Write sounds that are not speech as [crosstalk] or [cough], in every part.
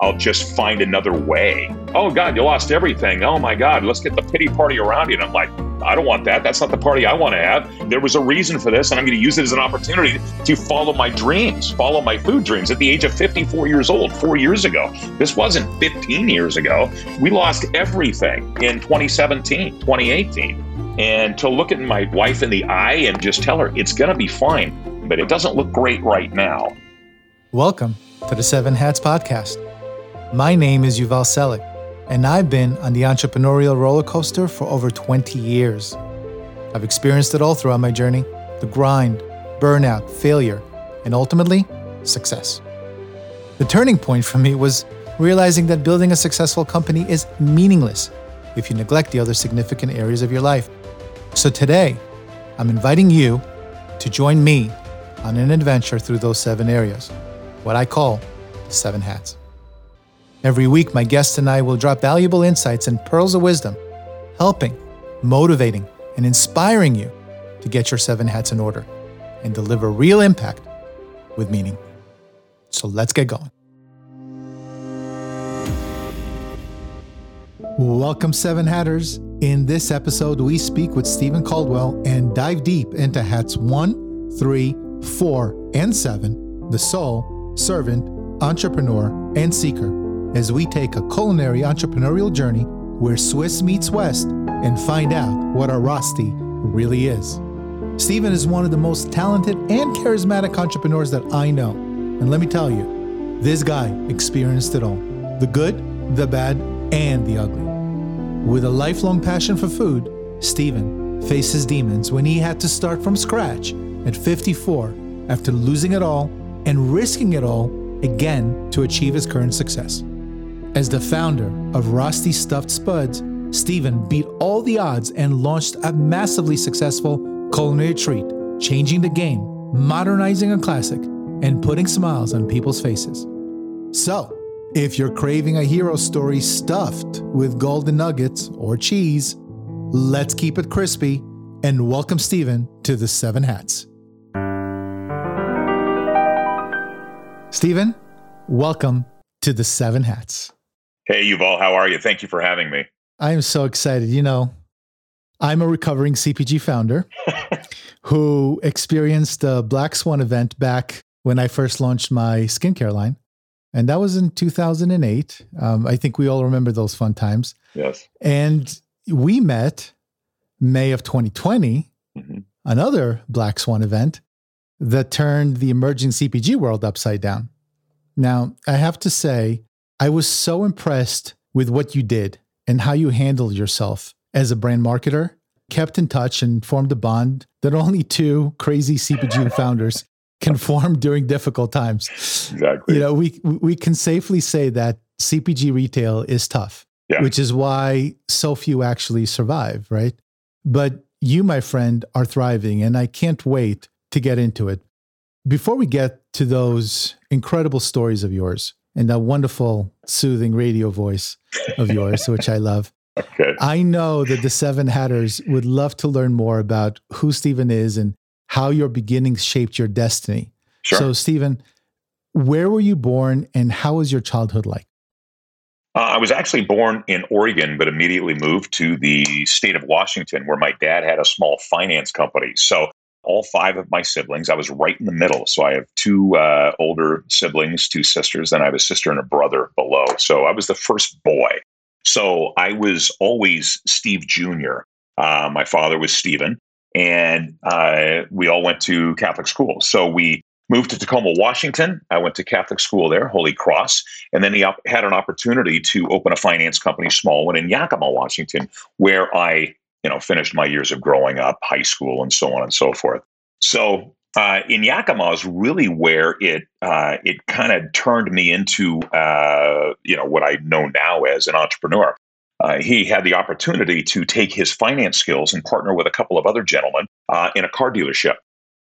I'll just find another way. Oh God, you lost everything. Oh my God, let's get the pity party around you. And I'm like, I don't want that. That's not the party I want to have. There was a reason for this, and I'm going to use it as an opportunity to follow my dreams, follow my food dreams. At the age of 54 years old, four years ago, this wasn't 15 years ago. We lost everything in 2017, 2018. And to look at my wife in the eye and just tell her it's going to be fine, but it doesn't look great right now. Welcome to the Seven Hats Podcast. My name is Yuval Selik, and I've been on the entrepreneurial roller coaster for over 20 years. I've experienced it all throughout my journey the grind, burnout, failure, and ultimately, success. The turning point for me was realizing that building a successful company is meaningless if you neglect the other significant areas of your life. So today, I'm inviting you to join me on an adventure through those seven areas, what I call the seven hats. Every week, my guests and I will drop valuable insights and pearls of wisdom, helping, motivating, and inspiring you to get your seven hats in order and deliver real impact with meaning. So let's get going. Welcome, Seven Hatters. In this episode, we speak with Stephen Caldwell and dive deep into hats one, three, four, and seven the soul, servant, entrepreneur, and seeker as we take a culinary entrepreneurial journey where Swiss meets West and find out what our Rösti really is. Stephen is one of the most talented and charismatic entrepreneurs that I know. And let me tell you, this guy experienced it all the good, the bad, and the ugly. With a lifelong passion for food, Stephen faces demons when he had to start from scratch at 54 after losing it all and risking it all again to achieve his current success. As the founder of Rosti Stuft Spuds, Stephen beat all the odds and launched a massively successful culinary treat, changing the game, modernizing a classic, and putting smiles on people's faces. So, if you're craving a hero story stuffed with golden nuggets or cheese, let's keep it crispy and welcome Stephen to the Seven Hats. Stephen, welcome to the Seven Hats. Hey, Yuval, how are you? Thank you for having me. I am so excited. You know, I'm a recovering CPG founder [laughs] who experienced the Black Swan event back when I first launched my skincare line. And that was in 2008. Um, I think we all remember those fun times. Yes. And we met May of 2020, mm-hmm. another Black Swan event that turned the emerging CPG world upside down. Now, I have to say, I was so impressed with what you did and how you handled yourself as a brand marketer, kept in touch and formed a bond that only two crazy CPG [laughs] founders can form during difficult times. Exactly. You know, we we can safely say that CPG retail is tough, yeah. which is why so few actually survive, right? But you, my friend, are thriving, and I can't wait to get into it. Before we get to those incredible stories of yours, and that wonderful, soothing radio voice of yours, which I love. [laughs] Okay. I know that the Seven Hatters would love to learn more about who Stephen is and how your beginnings shaped your destiny. Sure. So, Stephen, where were you born and how was your childhood like? Uh, I was actually born in Oregon, but immediately moved to the state of Washington, where my dad had a small finance company. So all five of my siblings. I was right in the middle. So I have two uh, older siblings, two sisters, then I have a sister and a brother below. So I was the first boy. So I was always Steve Jr. Uh, my father was Stephen, and uh, we all went to Catholic school. So we moved to Tacoma, Washington. I went to Catholic school there, Holy Cross, and then he op- had an opportunity to open a finance company, small one in Yakima, Washington, where I you know, finished my years of growing up, high school, and so on and so forth. So uh, in Yakima is really where it uh, it kind of turned me into uh, you know what I know now as an entrepreneur. Uh, he had the opportunity to take his finance skills and partner with a couple of other gentlemen uh, in a car dealership.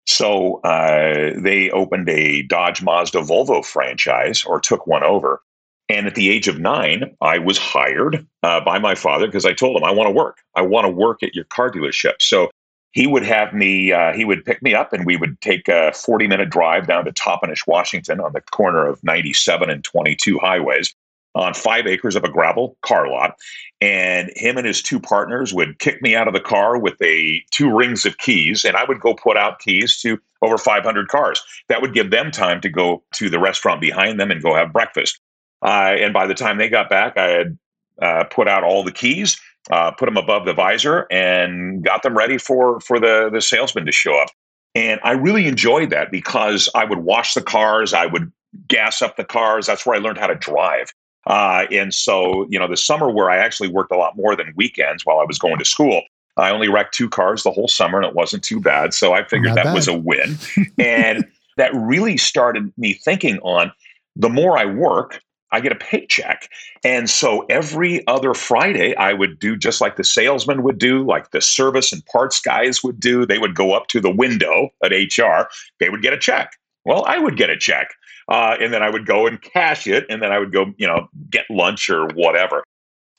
So uh, they opened a Dodge Mazda Volvo franchise or took one over. And at the age of nine, I was hired uh, by my father because I told him, I want to work. I want to work at your car dealership. So he would have me, uh, he would pick me up and we would take a 40 minute drive down to Toppenish, Washington on the corner of 97 and 22 highways on five acres of a gravel car lot. And him and his two partners would kick me out of the car with a two rings of keys, and I would go put out keys to over 500 cars. That would give them time to go to the restaurant behind them and go have breakfast. Uh, and by the time they got back, I had uh, put out all the keys, uh, put them above the visor, and got them ready for for the the salesman to show up. And I really enjoyed that because I would wash the cars, I would gas up the cars. That's where I learned how to drive. Uh, and so, you know, the summer where I actually worked a lot more than weekends while I was going to school, I only wrecked two cars the whole summer and it wasn't too bad. So I figured Not that bad. was a win. [laughs] and that really started me thinking on the more I work, I get a paycheck. And so every other Friday, I would do just like the salesman would do, like the service and parts guys would do. They would go up to the window at HR, they would get a check. Well, I would get a check. Uh, and then I would go and cash it, and then I would go, you know, get lunch or whatever.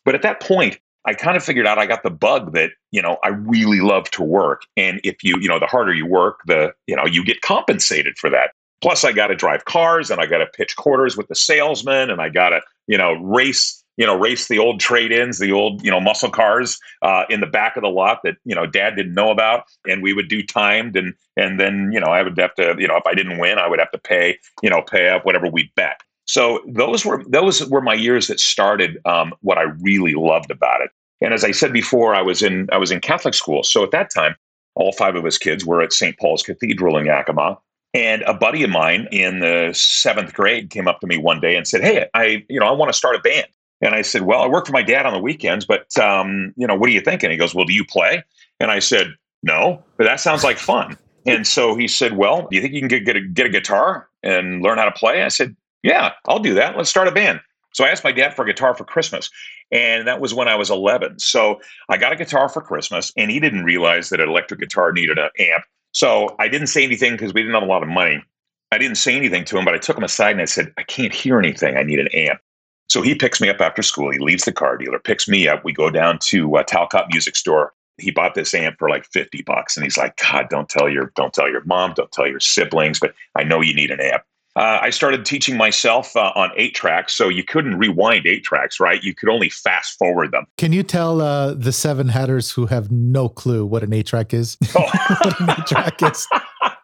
But at that point, I kind of figured out I got the bug that you know I really love to work, and if you you know the harder you work, the you know you get compensated for that. Plus, I got to drive cars, and I got to pitch quarters with the salesman, and I got to you know race you know, race the old trade-ins, the old, you know, muscle cars uh, in the back of the lot that you know Dad didn't know about, and we would do timed, and and then you know I would have to, you know, if I didn't win, I would have to pay, you know, pay up whatever we bet. So those were those were my years that started um, what I really loved about it. And as I said before, I was in I was in Catholic school, so at that time, all five of us kids were at St. Paul's Cathedral in Yakima. And a buddy of mine in the seventh grade came up to me one day and said, "Hey, I you know I want to start a band." And I said, Well, I work for my dad on the weekends, but, um, you know, what are you thinking? He goes, Well, do you play? And I said, No, but that sounds like fun. [laughs] And so he said, Well, do you think you can get, get, a, get a guitar and learn how to play? I said, Yeah, I'll do that. Let's start a band. So I asked my dad for a guitar for Christmas. And that was when I was 11. So I got a guitar for Christmas, and he didn't realize that an electric guitar needed an amp. So I didn't say anything because we didn't have a lot of money. I didn't say anything to him, but I took him aside and I said, I can't hear anything. I need an amp. So he picks me up after school. He leaves the car dealer, picks me up. We go down to uh, Talcott Music Store. He bought this amp for like 50 bucks. And he's like, God, don't tell your, don't tell your mom, don't tell your siblings, but I know you need an amp. Uh, I started teaching myself uh, on eight tracks, so you couldn't rewind eight tracks, right? You could only fast forward them. Can you tell uh, the seven Hatters who have no clue what an eight track is? Oh. [laughs] what an eight track is.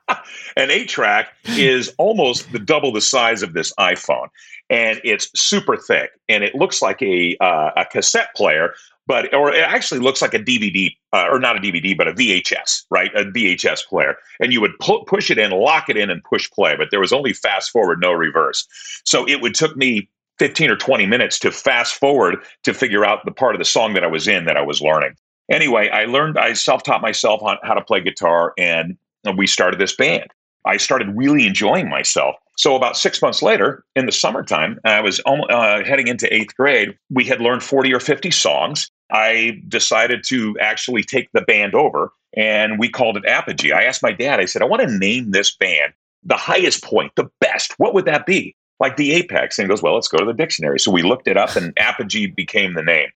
[laughs] an eight track is almost the double the size of this iPhone and it's super thick and it looks like a uh, a cassette player but or it actually looks like a DVD uh, or not a DVD but a VHS right a VHS player and you would pu- push it in lock it in and push play but there was only fast forward no reverse so it would took me 15 or 20 minutes to fast forward to figure out the part of the song that I was in that I was learning anyway I learned I self-taught myself on how to play guitar and we started this band I started really enjoying myself. So about six months later, in the summertime, I was uh, heading into eighth grade. We had learned 40 or 50 songs. I decided to actually take the band over and we called it Apogee. I asked my dad, I said, I want to name this band the highest point, the best. What would that be? Like the apex. And he goes, Well, let's go to the dictionary. So we looked it up and Apogee became the name.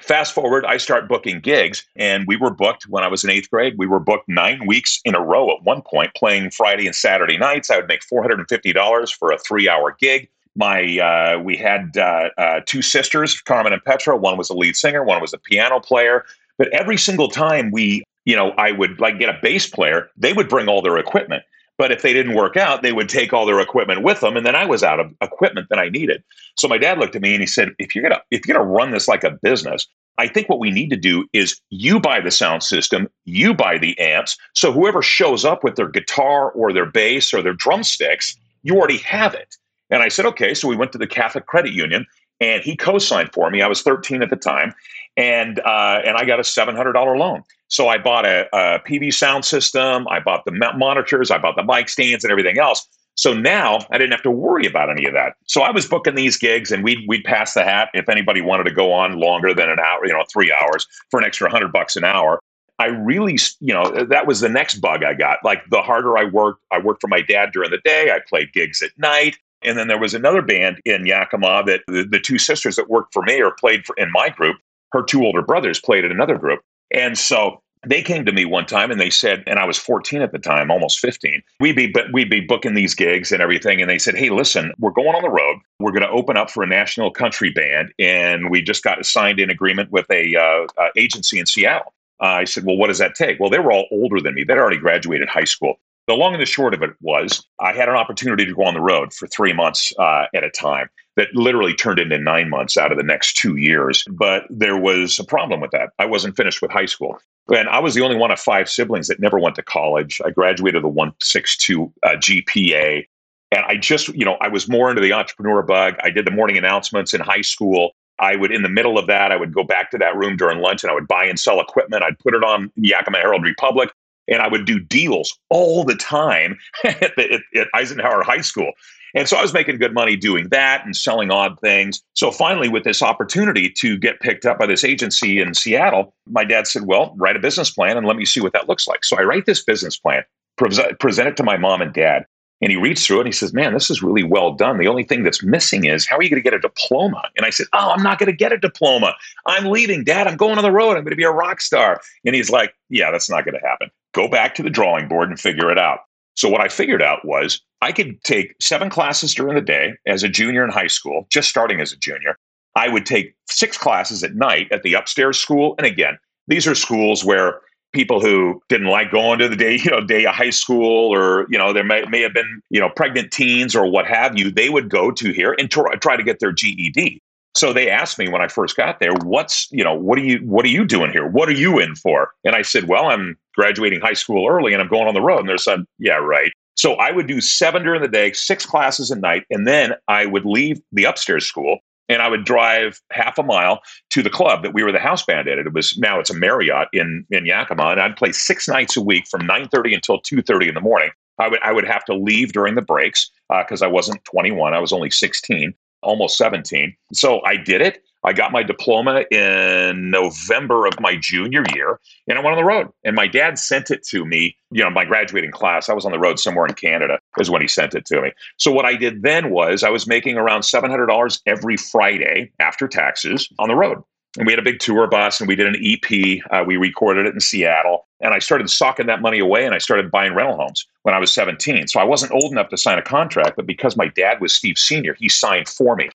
Fast forward, I start booking gigs, and we were booked when I was in eighth grade. We were booked nine weeks in a row at one point, playing Friday and Saturday nights. I would make four hundred and fifty dollars for a three-hour gig. My uh, we had uh, uh, two sisters, Carmen and Petra. One was a lead singer, one was a piano player. But every single time we, you know, I would like get a bass player, they would bring all their equipment. But if they didn't work out, they would take all their equipment with them, and then I was out of equipment that I needed. So my dad looked at me and he said, "If you're gonna if you're gonna run this like a business, I think what we need to do is you buy the sound system, you buy the amps. So whoever shows up with their guitar or their bass or their drumsticks, you already have it." And I said, "Okay." So we went to the Catholic Credit Union, and he co-signed for me. I was 13 at the time, and uh, and I got a $700 loan. So I bought a, a Peavey sound system. I bought the monitors. I bought the mic stands and everything else. So now I didn't have to worry about any of that. So I was booking these gigs and we'd, we'd pass the hat if anybody wanted to go on longer than an hour, you know, three hours for an extra hundred bucks an hour. I really, you know, that was the next bug I got. Like the harder I worked, I worked for my dad during the day. I played gigs at night. And then there was another band in Yakima that the, the two sisters that worked for me or played for, in my group, her two older brothers played in another group. And so they came to me one time and they said, and I was 14 at the time, almost 15. We'd be, we'd be booking these gigs and everything. And they said, Hey, listen, we're going on the road. We're going to open up for a national country band. And we just got signed in agreement with a uh, uh, agency in Seattle. Uh, I said, Well, what does that take? Well, they were all older than me. They'd already graduated high school. The long and the short of it was I had an opportunity to go on the road for three months uh, at a time that literally turned into nine months out of the next two years. But there was a problem with that. I wasn't finished with high school. And I was the only one of five siblings that never went to college. I graduated with a 162 uh, GPA. And I just, you know, I was more into the entrepreneur bug. I did the morning announcements in high school. I would, in the middle of that, I would go back to that room during lunch and I would buy and sell equipment. I'd put it on Yakima Herald Republic and I would do deals all the time [laughs] at, the, at, at Eisenhower High School. And so I was making good money doing that and selling odd things. So finally, with this opportunity to get picked up by this agency in Seattle, my dad said, Well, write a business plan and let me see what that looks like. So I write this business plan, pre- present it to my mom and dad. And he reads through it and he says, Man, this is really well done. The only thing that's missing is how are you going to get a diploma? And I said, Oh, I'm not going to get a diploma. I'm leaving, Dad. I'm going on the road. I'm going to be a rock star. And he's like, Yeah, that's not going to happen. Go back to the drawing board and figure it out. So what I figured out was I could take seven classes during the day as a junior in high school, just starting as a junior. I would take six classes at night at the upstairs school. And again, these are schools where people who didn't like going to the day, [laughs] you know, day of high school, or you know, there may, may have been, you know, pregnant teens or what have you. They would go to here and try, try to get their GED. So they asked me when I first got there, "What's you know, what are you what are you doing here? What are you in for?" And I said, "Well, I'm graduating high school early and I'm going on the road. And they said, yeah, right. So I would do seven during the day, six classes at night, and then I would leave the upstairs school and I would drive half a mile to the club that we were the house band at. It was now it's a Marriott in in Yakima, and I'd play six nights a week from 9:30 until 2:30 in the morning. I would I would have to leave during the breaks because uh, I wasn't 21; I was only 16, almost 17. So I did it. I got my diploma in November of my junior year, and I went on the road. And my dad sent it to me, you know, my graduating class. I was on the road somewhere in Canada, is when he sent it to me. So, what I did then was I was making around $700 every Friday after taxes on the road. And we had a big tour bus and we did an EP. Uh, we recorded it in Seattle. And I started socking that money away and I started buying rental homes when I was 17. So I wasn't old enough to sign a contract, but because my dad was Steve Sr., he signed for me.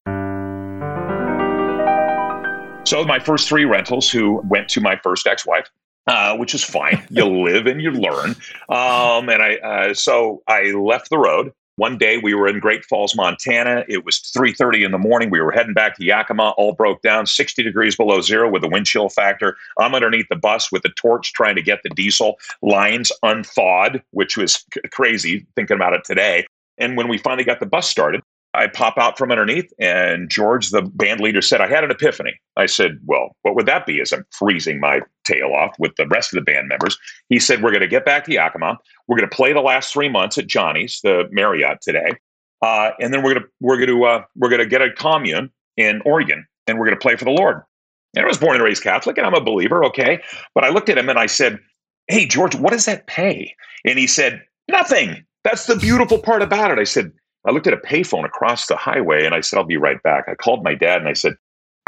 So my first three rentals, who went to my first ex-wife, uh, which is fine. you [laughs] live and you learn. Um, and I, uh, so I left the road. One day we were in Great Falls, Montana. It was 3:30 in the morning. We were heading back to Yakima. All broke down, 60 degrees below zero with a wind chill factor. I'm underneath the bus with the torch trying to get the diesel lines unthawed, which was c- crazy thinking about it today. And when we finally got the bus started, I pop out from underneath, and George, the band leader, said, I had an epiphany. I said, Well, what would that be? As I'm freezing my tail off with the rest of the band members. He said, We're going to get back to Yakima. We're going to play the last three months at Johnny's, the Marriott today. Uh, and then we're going to we're going to uh, we're going to get a commune in Oregon, and we're going to play for the Lord. And I was born and raised Catholic, and I'm a believer, okay. But I looked at him and I said, "Hey, George, what does that pay?" And he said, "Nothing." That's the beautiful part about it. I said, I looked at a payphone across the highway and I said, I'll be right back. I called my dad and I said,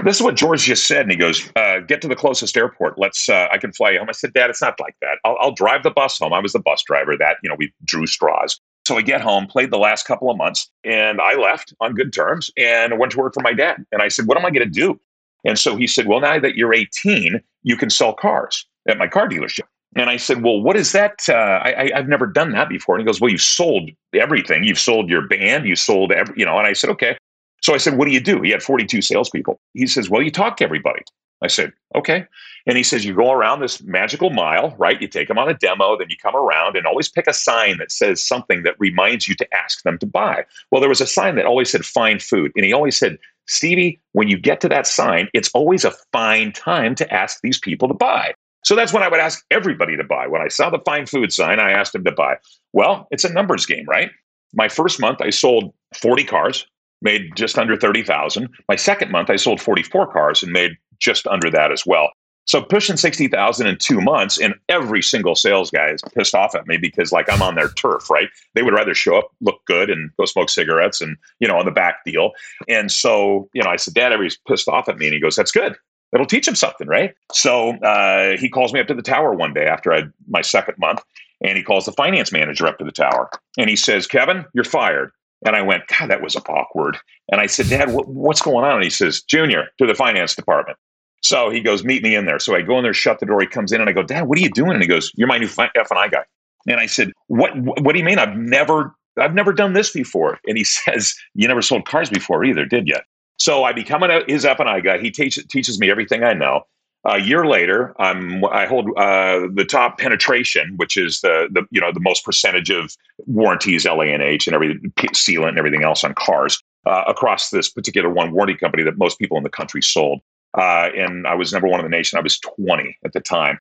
this is what George just said. And he goes, uh, get to the closest airport. Let's, uh, I can fly you home. I said, Dad, it's not like that. I'll, I'll drive the bus home. I was the bus driver that, you know, we drew straws. So I get home, played the last couple of months, and I left on good terms and went to work for my dad. And I said, What am I going to do? And so he said, Well, now that you're 18, you can sell cars at my car dealership. And I said, Well, what is that? Uh, I, have never done that before. And he goes, Well, you've sold everything. You've sold your band. You sold every, you know. And I said, Okay. So I said, What do you do? He had 42 salespeople. He says, Well, you talk to everybody. I said, Okay. And he says, You go around this magical mile, right? You take them on a demo, then you come around and always pick a sign that says something that reminds you to ask them to buy. Well, there was a sign that always said, Fine food. And he always said, Stevie, when you get to that sign, it's always a fine time to ask these people to buy. So that's when I would ask everybody to buy. When I saw the fine food sign, I asked them to buy. Well, it's a numbers game, right? My first month, I sold 40 cars, made just under 30,000. My second month, I sold 44 cars and made just under that as well. So pushing 60,000 in two months, and every single sales guy is pissed off at me because like I'm on their turf, right? They would rather show up, look good, and go smoke cigarettes and, you know, on the back deal. And so, you know, I said, Dad, everybody's pissed off at me. And he goes, That's good it'll teach him something, right? So uh, he calls me up to the tower one day after I my second month, and he calls the finance manager up to the tower, and he says, "Kevin, you're fired." And I went, God, that was awkward. And I said, Dad, what, what's going on? And he says, Junior, to the finance department. So he goes, meet me in there. So I go in there, shut the door. He comes in, and I go, Dad, what are you doing? And he goes, You're my new F and I guy. And I said, What? What do you mean? I've never, I've never done this before. And he [laughs] says, You never sold cars before either, did you? So I become a, his F and I guy. He teaches teaches me everything I know. A year later, I'm I hold uh, the top penetration, which is the the you know the most percentage of warranties, LA and everything, sealant and everything else on cars uh, across this particular one warranty company that most people in the country sold. Uh, and I was number one in the nation. I was 20 at the time.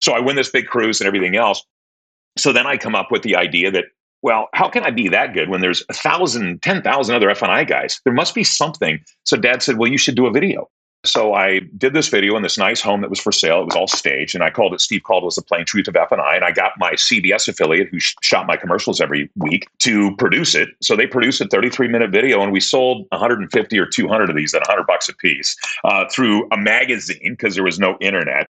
So I win this big cruise and everything else. So then I come up with the idea that well, how can I be that good when there's a thousand, ten thousand other F&I guys? There must be something. So dad said, well, you should do a video. So I did this video in this nice home that was for sale. It was all staged, and I called it Steve Caldwell's The Plain Truth of F&I, and I got my CBS affiliate who sh- shot my commercials every week to produce it. So they produced a 33-minute video, and we sold 150 or 200 of these at 100 bucks a piece uh, through a magazine because there was no internet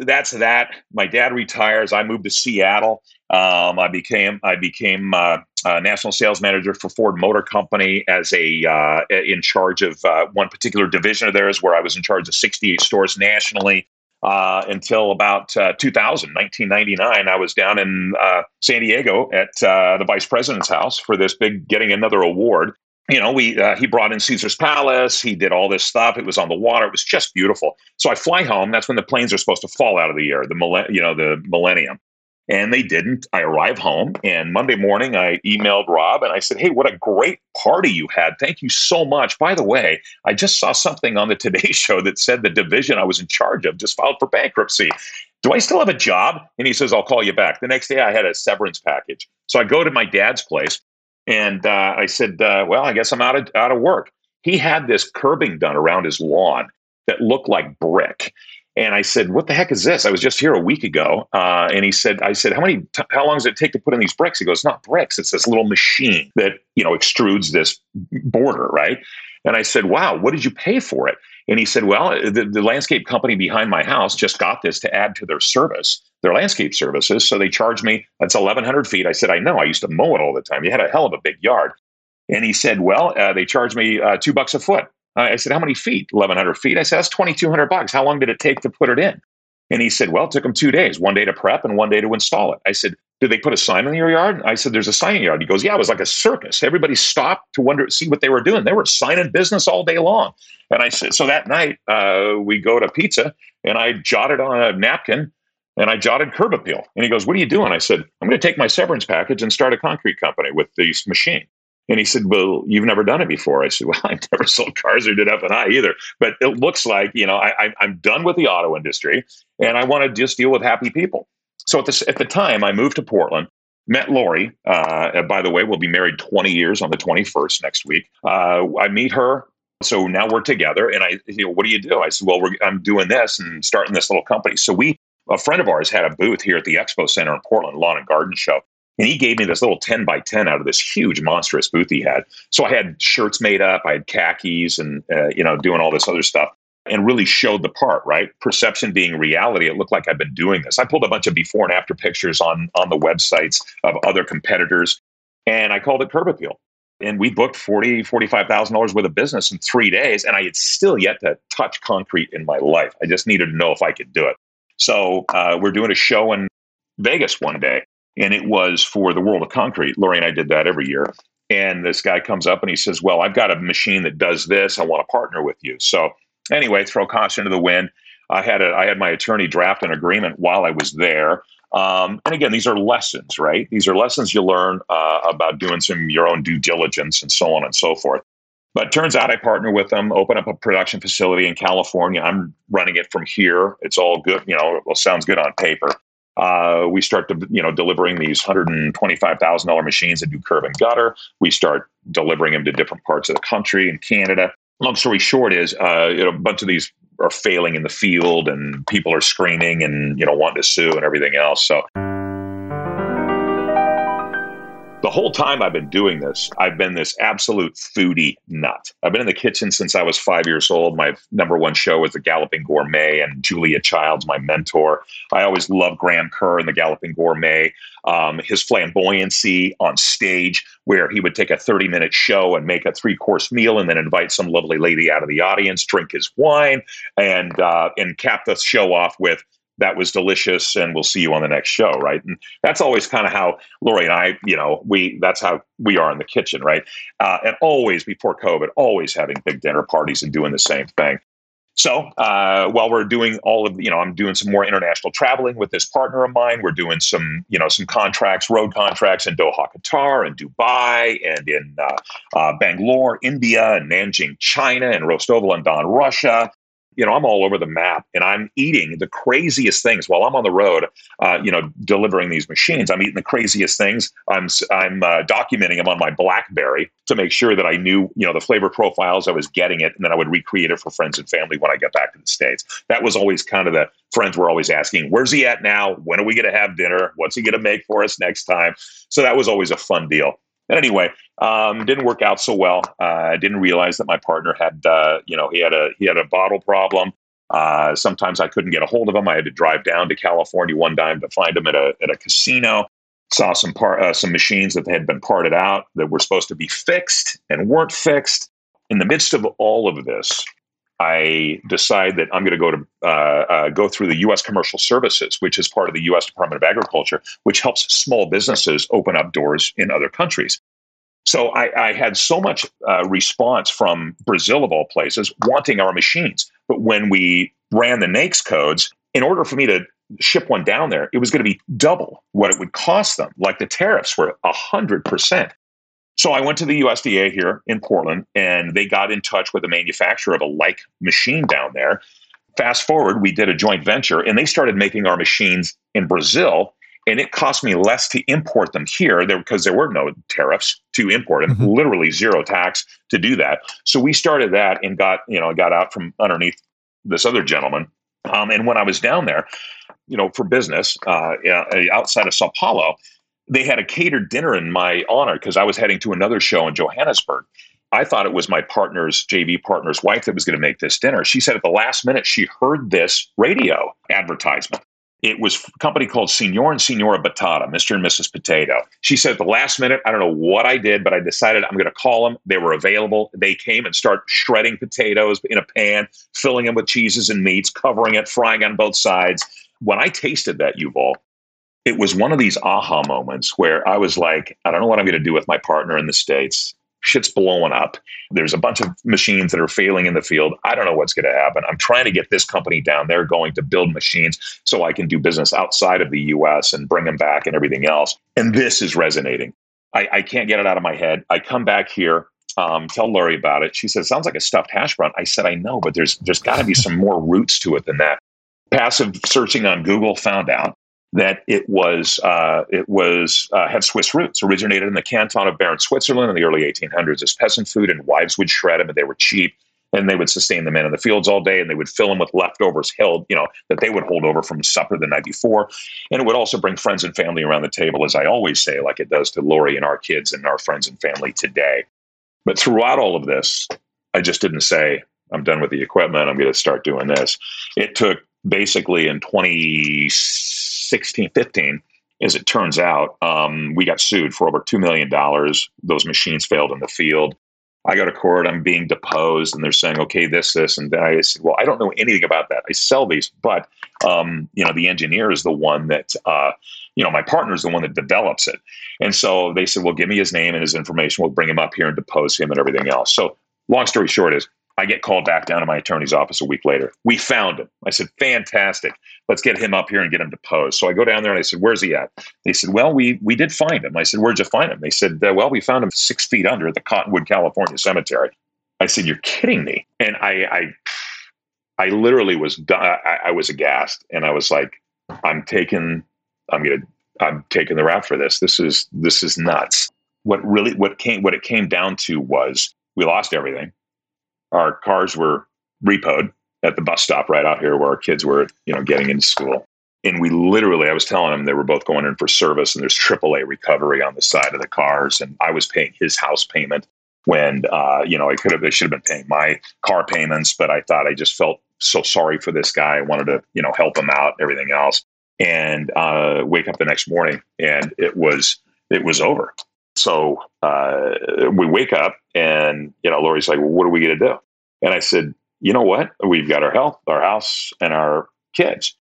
that's that. My dad retires. I moved to Seattle. Um, I became I became uh, national sales manager for Ford Motor Company as a uh, in charge of uh, one particular division of theirs, where I was in charge of 68 stores nationally. Uh, until about uh, 2000, 1999, I was down in uh, San Diego at the vice president's house for this big getting another award you know, we uh, he brought in Caesar's Palace. He did all this stuff. It was on the water. It was just beautiful. So I fly home. That's when the planes are supposed to fall out of the air. The you know the Millennium, and they didn't. I arrive home, and Monday morning I emailed Rob and I said, "Hey, what a great party you had! Thank you so much. By the way, I just saw something on the [laughs] Today Show that said the division I was in charge of just filed for bankruptcy." Do I still have a job? And he says, I'll call you back. The next day, I had a severance package. So I go to my dad's place and uh, I said, uh, "Well, I guess I'm out of out of work." He had this curbing done around his lawn that looked like brick. And I said, "What the heck is this?" I was just here a week ago, uh, and he said, "I said, how many? T- how long does it take to put in these bricks?" He goes, it's "Not bricks. It's this little machine that you know extrudes this border, right?" And I said, "Wow, what did you pay for it?" And he said, Well, the, the landscape company behind my house just got this to add to their service, their landscape services. So they charged me, that's 1,100 feet. I said, I know, I used to mow it all the time. You had a hell of a big yard. And he said, Well, uh, they charged me uh, two bucks a foot. I said, How many feet? 1,100 feet. I said, That's 2,200 bucks. How long did it take to put it in? And he said, Well, it took them two days, one day to prep and one day to install it. I said, Did they put a sign in your yard? I said, There's a sign in your yard. He goes, Yeah, it was like a circus. Everybody stopped to wonder, see what they were doing. They were signing business all day long. And I said, So that night, uh, we go to pizza and I jotted on a napkin and I jotted curb appeal. And he goes, What are you doing? I said, I'm going to take my severance package and start a concrete company with this machine. And he said, "Well, you've never done it before." I said, [laughs] "Well, I've never sold cars or did F and I either, but it looks like you know I, am done with the auto industry, and I want to just deal with happy people." So at the at the time, I moved to Portland, met Lori. Uh, by the way, we'll be married 20 years on the 21st next week. Uh, I meet her. So now we're together, and I, you know, what do you do? I said, well, I'm doing this and starting this little company. So we, a friend of ours, had a booth here at the Expo Center in Portland, Lawn and Garden Show, and he gave me this little 10 by 10 out of this huge, monstrous booth he had. So I had shirts made up, I had khakis and, uh, you know, doing all this other stuff and really showed the part, right? Perception being reality. It looked like I've been doing this. I pulled a bunch of before and after pictures on, on the websites of other competitors and I called it Curb Appeal. And we booked forty, forty-five thousand dollars worth of business in three days, and I had still yet to touch concrete in my life. I just needed to know if I could do it. So uh, we're doing a show in Vegas one day, and it was for the World of Concrete. Lori and I did that every year. And this guy comes up and he says, Well, I've got a machine that does this. I want to partner with you. So, anyway, throw caution to the wind. I had a, I had my attorney draft an agreement while I was there. Um, and again, these are lessons, right? These are lessons you learn uh, about doing some your own due diligence and so on and so forth. But turns out I partner with them, open up a production facility in California. I'm running it from here. It's all good, you know, it sounds good on paper uh, we start to, you know, delivering these $125,000 machines that do curb and gutter. We start delivering them to different parts of the country and Canada. Long story short is, uh, you know, a bunch of these are failing in the field and people are screaming and, you know, wanting to sue and everything else. So the whole time I've been doing this, I've been this absolute foodie nut. I've been in the kitchen since I was five years old. My number one show was The Galloping Gourmet, and Julia Childs, my mentor. I always loved Graham Kerr and The Galloping Gourmet. Um, his flamboyancy on stage, where he would take a 30 minute show and make a three course meal and then invite some lovely lady out of the audience, drink his wine, and, uh, and cap the show off with that was delicious and we'll see you on the next show right? And that's always kind of how lori and i you know we that's how we are in the kitchen right? Uh, and always before covid always having big dinner parties and doing the same thing. So uh, while we're doing all of you know i'm doing some more international traveling with this partner of mine. We're doing some you know some contracts road contracts in doha qatar and dubai and in uh, uh bangalore india and nanjing china and rostov-on-don russia you know, I'm all over the map and I'm eating the craziest things while I'm on the road, uh, you know, delivering these machines. I'm eating the craziest things. I'm, I'm uh, documenting them on my Blackberry to make sure that I knew, you know, the flavor profiles, I was getting it, and then I would recreate it for friends and family when I get back to the States. That was always kind of the friends were always asking, where's he at now? When are we going to have dinner? What's he going to make for us next time? So that was always a fun deal. And anyway, um, didn't work out so well. Uh, I didn't realize that my partner had, uh, you know, he had a he had a bottle problem. Uh, sometimes I couldn't get a hold of him. I had to drive down to California one time to find him at a at a casino. Saw some part uh, some machines that had been parted out that were supposed to be fixed and weren't fixed. In the midst of all of this, I decide that I'm going to go to uh, uh, go through the U.S. Commercial Services, which is part of the U.S. Department of Agriculture, which helps small businesses open up doors in other countries. So I, I had so much uh, response from Brazil, of all places, wanting our machines. But when we ran the NAICS codes, in order for me to ship one down there, it was going to be double what it would cost them. Like the tariffs were 100%. So I went to the USDA here in Portland and they got in touch with the manufacturer of a like machine down there. Fast forward, we did a joint venture and they started making our machines in Brazil. And it cost me less to import them here there, because there were no tariffs to import them, mm-hmm. literally zero tax to do that. So we started that and got, you know, got out from underneath this other gentleman. Um, and when I was down there, you know, for business uh, outside of Sao Paulo, they had a catered dinner in my honor because I was heading to another show in Johannesburg. I thought it was my partner's JV partner's wife that was going to make this dinner. She said at the last minute she heard this radio advertisement. It was a company called Senor and Senora Batata, Mr. and Mrs. Potato. She said at the last minute, I don't know what I did, but I decided I'm going to call them. They were available. They came and start shredding potatoes in a pan, filling them with cheeses and meats, covering it, frying on both sides. When I tasted that, Yuval, it was one of these aha moments where I was like, I don't know what I'm going to do with my partner in the States. Shit's blowing up. There's a bunch of machines that are failing in the field. I don't know what's going to happen. I'm trying to get this company down there going to build machines so I can do business outside of the US and bring them back and everything else. And this is resonating. I, I can't get it out of my head. I come back here um, tell Lori about it. She said, "Sounds like a stuffed hash brown." I said, "I know, but there's there's got to be some more roots to it than that." Passive searching on Google found out that it was uh, it was uh, had Swiss roots, originated in the canton of Bern, Switzerland, in the early 1800s as peasant food, and wives would shred them, and they were cheap, and they would sustain the men in the fields all day, and they would fill them with leftovers held, you know, that they would hold over from supper the night before, and it would also bring friends and family around the table, as I always say, like it does to Lori and our kids and our friends and family today. But throughout all of this, I just didn't say I'm done with the equipment. I'm going to start doing this. It took basically in 20 16, 15, as it turns out, um, we got sued for over $2 million. Those machines failed in the field. I go to court, I'm being deposed, and they're saying, okay, this, this, and I said, well, I don't know anything about that. I sell these, but, um, you know, the engineer is the one that, uh, you know, my partner is the one that develops it. And so they said, well, give me his name and his information. We'll bring him up here and depose him and everything else. So long story short is I get called back down to my attorney's office a week later. We found him. I said, fantastic. Let's get him up here and get him deposed. So I go down there and I said, where's he at? They said, well, we we did find him. I said, where'd you find him? They said, uh, well, we found him six feet under at the Cottonwood, California cemetery. I said, you're kidding me. And I I, I literally was I, I was aghast. And I was like, I'm taking, I'm going to, I'm taking the rap for this. This is, this is nuts. What really, what came, what it came down to was we lost everything our cars were repoed at the bus stop right out here where our kids were, you know, getting into school. and we literally, I was telling him they were both going in for service, and there's AAA recovery on the side of the cars, and I was paying his house payment when, uh, you know, I could have, I should have been paying my car payments, but I thought I just felt so sorry for this guy. I wanted to, you know, help him out, everything else, and uh, wake up the next morning, and it was, it was over. So uh, we wake up, and you know, Lori's like, well, "What are we going to do?" And I said, "You know what? We've got our health, our house, and our kids."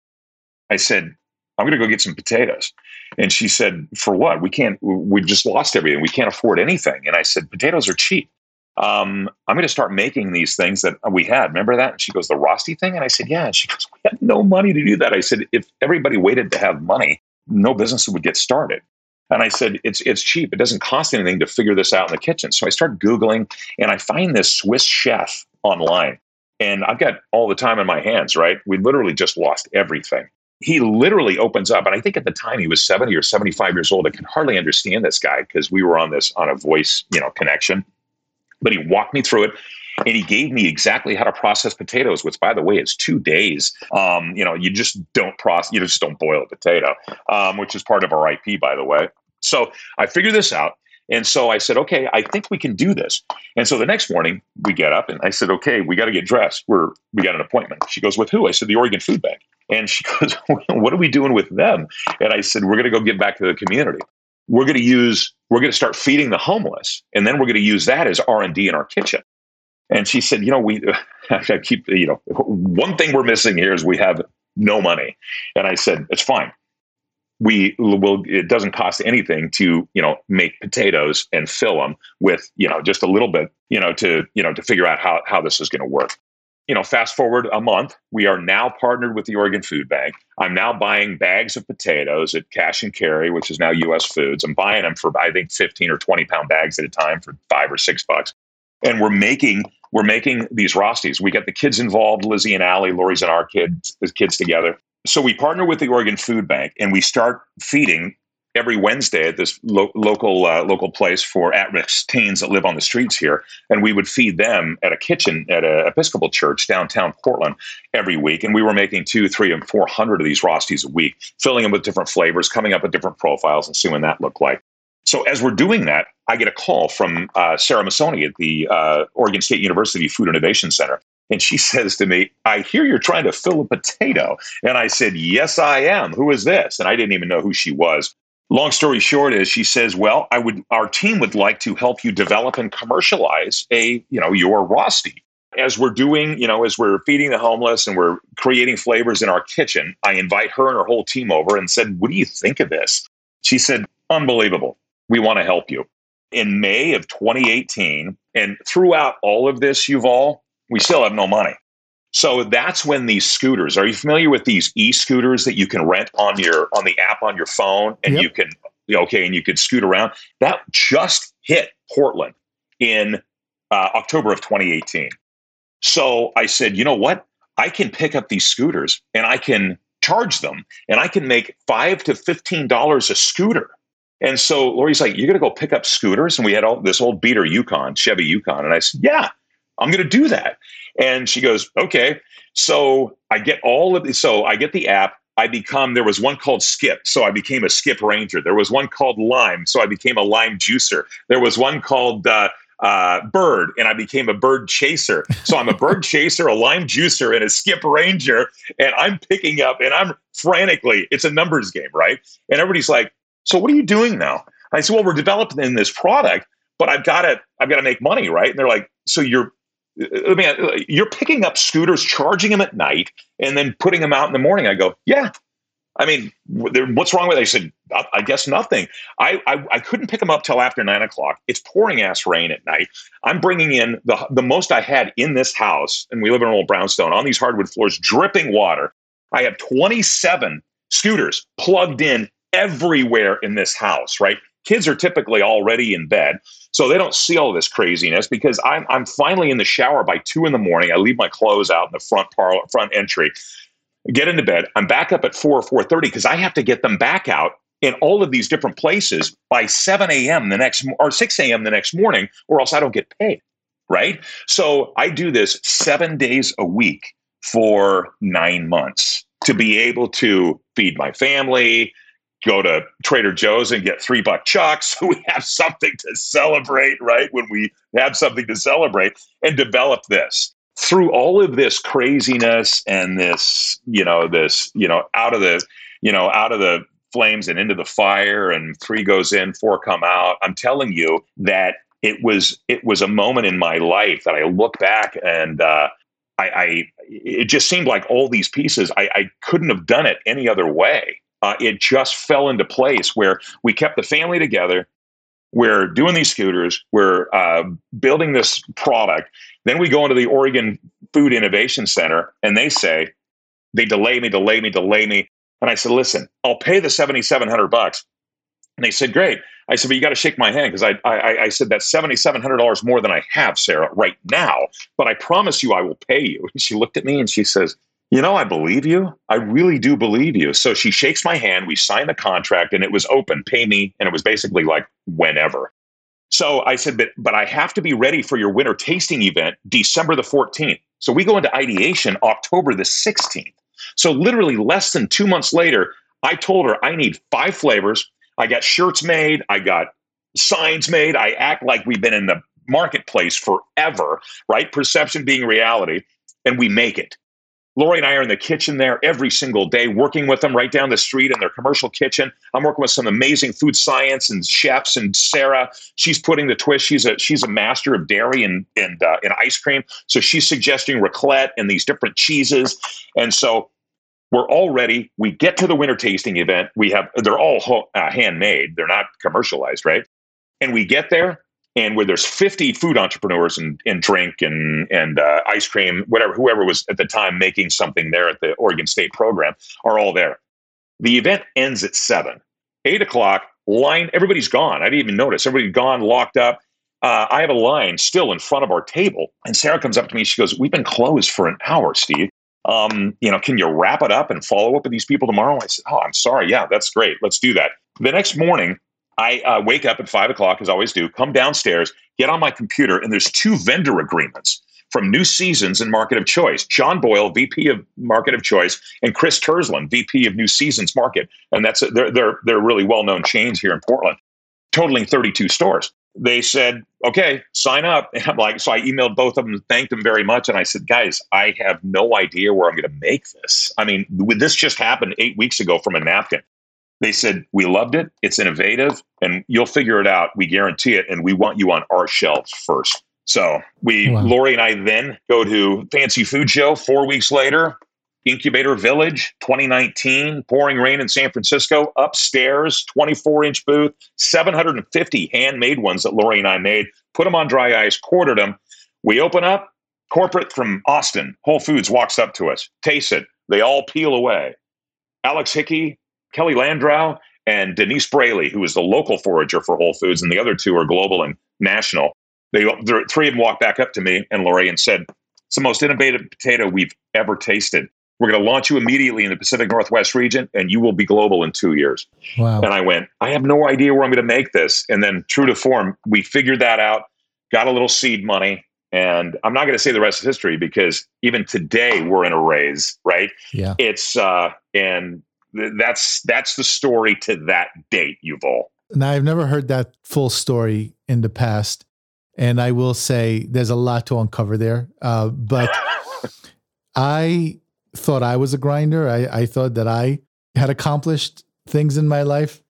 I said, I'm going to go get some potatoes. And she said, For what? We can't, we just lost everything. We can't afford anything. And I said, Potatoes are cheap. Um, I'm going to start making these things that we had. Remember that? And she goes, The Rosti thing? And I said, Yeah. And she goes, We had no money to do that. I said, If everybody waited to have money, no business would get started. And I said, it's, it's cheap. It doesn't cost anything to figure this out in the kitchen. So I start Googling and I find this Swiss chef online. And I've got all the time in my hands, right? We literally just lost everything he literally opens up and i think at the time he was 70 or 75 years old i could hardly understand this guy because we were on this on a voice you know connection but he walked me through it and he gave me exactly how to process potatoes which by the way is two days um, you know you just don't process you just don't boil a potato um, which is part of our ip by the way so i figured this out and so I said, okay, I think we can do this. And so the next morning we get up and I said, okay, we got to get dressed. We're, we got an appointment. She goes, with who? I said, the Oregon Food Bank. And she [laughs] goes, what are we doing with them? And I said, we're going to go give back to the community. We're going to use, we're going to start feeding the homeless. And then we're going to use that as R&D in our kitchen. And she said, you know, we [laughs] I keep, you know, one thing we're missing here is we have no money. And I said, it's fine we will it doesn't cost anything to you know make potatoes and fill them with you know just a little bit you know to you know to figure out how, how this is going to work. You know fast forward a month we are now partnered with the oregon food bank. I'm now buying bags of potatoes at cash and carry which is now us foods. I'm buying them for i think 15 or 20 pound bags at a time for five or six bucks. And we're making we're making these rosties. We get the kids involved lizzie and Allie, lori's and our kids kids together so we partner with the Oregon Food Bank and we start feeding every Wednesday at this lo- local uh, local place for at-risk teens that live on the streets here, and we would feed them at a kitchen at an Episcopal church downtown Portland every week. And we were making two, three, and four hundred of these rosties a week, filling them with different flavors, coming up with different profiles, and seeing what that looked like. So as we're doing that, I get a call from uh, Sarah Masoni at the uh, Oregon State University Food Innovation Center, and she [laughs] says to me, I hear you're trying to fill a potato. And I said, Yes, I am. Who is this? And I didn't even know who she was. Long story short is she says, Well, I would our team would like to help you develop and commercialize a, you know, your Rosti. As we're doing, you know, as we're feeding the homeless and we're creating flavors in our kitchen, I invite her and her whole team over and said, What do you think of this? She said, Unbelievable. We want to help you. In May of 2018, and throughout all of this, Yuval, we still have no money. So that's when these scooters. Are you familiar with these e-scooters that you can rent on your on the app on your phone, and yep. you can okay, and you can scoot around? That just hit Portland in uh, October of 2018. So I said, you know what? I can pick up these scooters and I can charge them, and I can make five to fifteen dollars a scooter. And so Lori's like, "You're going to go pick up scooters?" And we had all this old beater Yukon, Chevy Yukon, and I said, "Yeah." I'm going to do that. And she goes, okay. So I get all of the, so I get the app. I become, there was one called Skip. So I became a Skip Ranger. There was one called Lime. So I became a Lime Juicer. There was one called, uh, uh, bird and I became a bird chaser. So I'm a bird [laughs] chaser, a lime juicer, and a skip ranger. And I'm picking up and I'm frantically, it's a numbers game, right? And everybody's like, So what are you doing now? I said, Well, we're developing this product, but I've got to, I've got to make money, right? And they're like, So you're I mean, you're picking up scooters, charging them at night, and then putting them out in the morning. I go, yeah. I mean, what's wrong with it? They said, I guess nothing. I, I, I couldn't pick them up till after nine o'clock. It's pouring ass rain at night. I'm bringing in the the most I had in this house, and we live in an old brownstone on these hardwood floors, dripping water. I have 27 scooters plugged in everywhere in this house. Right, kids are typically already in bed. So they don't see all this craziness because I'm, I'm finally in the shower by two in the morning. I leave my clothes out in the front parlor, front entry, get into bed. I'm back up at four or four thirty because I have to get them back out in all of these different places by 7 a.m. the next or 6 a.m. the next morning, or else I don't get paid. Right. So I do this seven days a week for nine months. to be able to feed my family, go to Trader Joe's and get three buck chucks. So [laughs] we have something to celebrate, right? When we have something to celebrate and develop this through all of this craziness and this, you know, this, you know, out of the, you know, out of the flames and into the fire and three goes in, four come out. I'm telling you that it was, it was a moment in my life that I look back and, uh, I, I, it just seemed like all these pieces I, I couldn't have done it any other way uh, it just fell into place where we kept the family together. We're doing these scooters. We're uh, building this product. Then we go into the Oregon Food Innovation Center, and they say they delay me, delay me, delay me. And I said, "Listen, I'll pay the seventy-seven hundred bucks." And they said, "Great." I said, "But you got to shake my hand because I, I, I said that's seventy-seven hundred dollars more than I have, Sarah, right now. But I promise you, I will pay you." And she looked at me and she says, you know, I believe you. I really do believe you. So she shakes my hand. We sign the contract and it was open, pay me. And it was basically like whenever. So I said, but, but I have to be ready for your winter tasting event December the 14th. So we go into ideation October the 16th. So literally less than two months later, I told her I need five flavors. I got shirts made. I got signs made. I act like we've been in the marketplace forever, right? Perception being reality. And we make it. Lori and I are in the kitchen there every single day, working with them right down the street in their commercial kitchen. I'm working with some amazing food science and chefs. And Sarah, she's putting the twist. She's a she's a master of dairy and and uh, and ice cream. So she's suggesting raclette and these different cheeses. And so we're all ready. We get to the winter tasting event. We have they're all ho- uh, handmade. They're not commercialized, right? And we get there and where there's 50 food entrepreneurs and, and drink and, and uh, ice cream, whatever, whoever was at the time making something there at the Oregon State program are all there. The event ends at seven, eight o'clock. Line, everybody's gone. I didn't even notice. Everybody's gone, locked up. Uh, I have a line still in front of our table, and Sarah comes up to me. She goes, "We've been closed for an hour, Steve. Um, you know, can you wrap it up and follow up with these people tomorrow?" I said, "Oh, I'm sorry. Yeah, that's great. Let's do that." The next morning, I uh, wake up at five o'clock, as I always do, come downstairs, get on my computer, and there's two vendor agreements from New Seasons and Market of Choice. John Boyle, VP of Market of Choice, and Chris Tursland, VP of New Seasons Market. And that's they're, they're, they're really well known chains here in Portland, totaling 32 stores. They said, okay, sign up. [laughs] And I'm like, so I emailed both of them, thanked them very much. And I said, guys, I have no idea where I'm going to make this. I mean, this just happened eight weeks ago from a napkin. They said, We loved it. It's innovative and you'll figure it out. We guarantee it. And we want you on our shelves first. So we, wow. Lori and I then go to Fancy Food Show four weeks later, Incubator Village 2019, pouring rain in San Francisco, upstairs, 24 inch booth, 750 handmade ones that Lori and I made, put them on dry ice, quartered them. We open up, corporate from Austin, Whole Foods walks up to us, tastes it. They all peel away. Alex Hickey, Kelly Landrau and Denise Braley, who is the local forager for Whole Foods, and the other two are global and national. They, the three of them walked back up to me and Lori and said, "It's the most innovative potato we've ever tasted. We're going to launch you immediately in the Pacific Northwest region, and you will be global in two years." Wow. And I went, "I have no idea where I'm going to make this." And then, true to form, we figured that out. Got a little seed money, and I'm not going to say the rest is history because even today we're in a raise, right? Yeah. It's uh, and that's that's the story to that date, Yuval. Now I've never heard that full story in the past, and I will say there's a lot to uncover there. Uh, but [laughs] I thought I was a grinder. I, I thought that I had accomplished things in my life.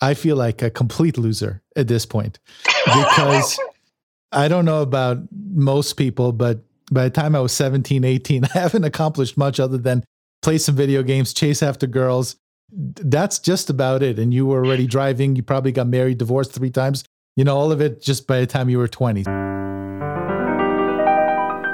I feel like a complete loser at this point because [laughs] I don't know about most people, but by the time I was 17, 18, [laughs] I haven't accomplished much other than play some video games, chase after girls. That's just about it. And you were already driving. You probably got married, divorced three times. You know, all of it just by the time you were 20.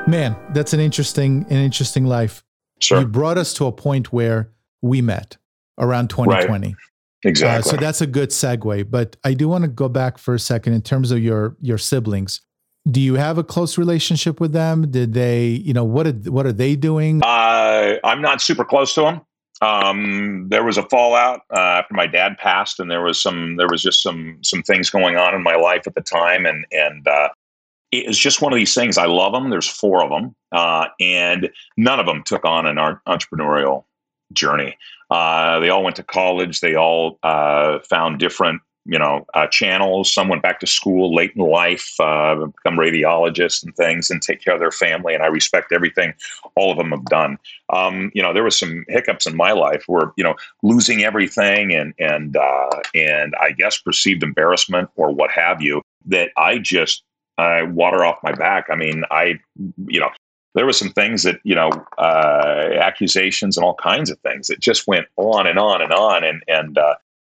Man, that's an interesting, an interesting life. Sure. You brought us to a point where we met around 2020. Right. Exactly. Uh, so that's a good segue. But I do want to go back for a second in terms of your your siblings do you have a close relationship with them? Did they, you know, what did, what are they doing? Uh, I'm not super close to them. Um, there was a fallout uh, after my dad passed, and there was some there was just some some things going on in my life at the time, and and uh, it was just one of these things. I love them. There's four of them, uh, and none of them took on an entrepreneurial journey. Uh, they all went to college. They all uh, found different you know uh, channels. Some went back to school late in life, uh, become radiologists and things, and take care of their family. And I respect everything all of them have done. Um, you know, there was some hiccups in my life where you know losing everything and and uh, and I guess perceived embarrassment or what have you that I just I water off my back. I mean, I you know there were some things that you know uh, accusations and all kinds of things that just went on and on and on and and uh,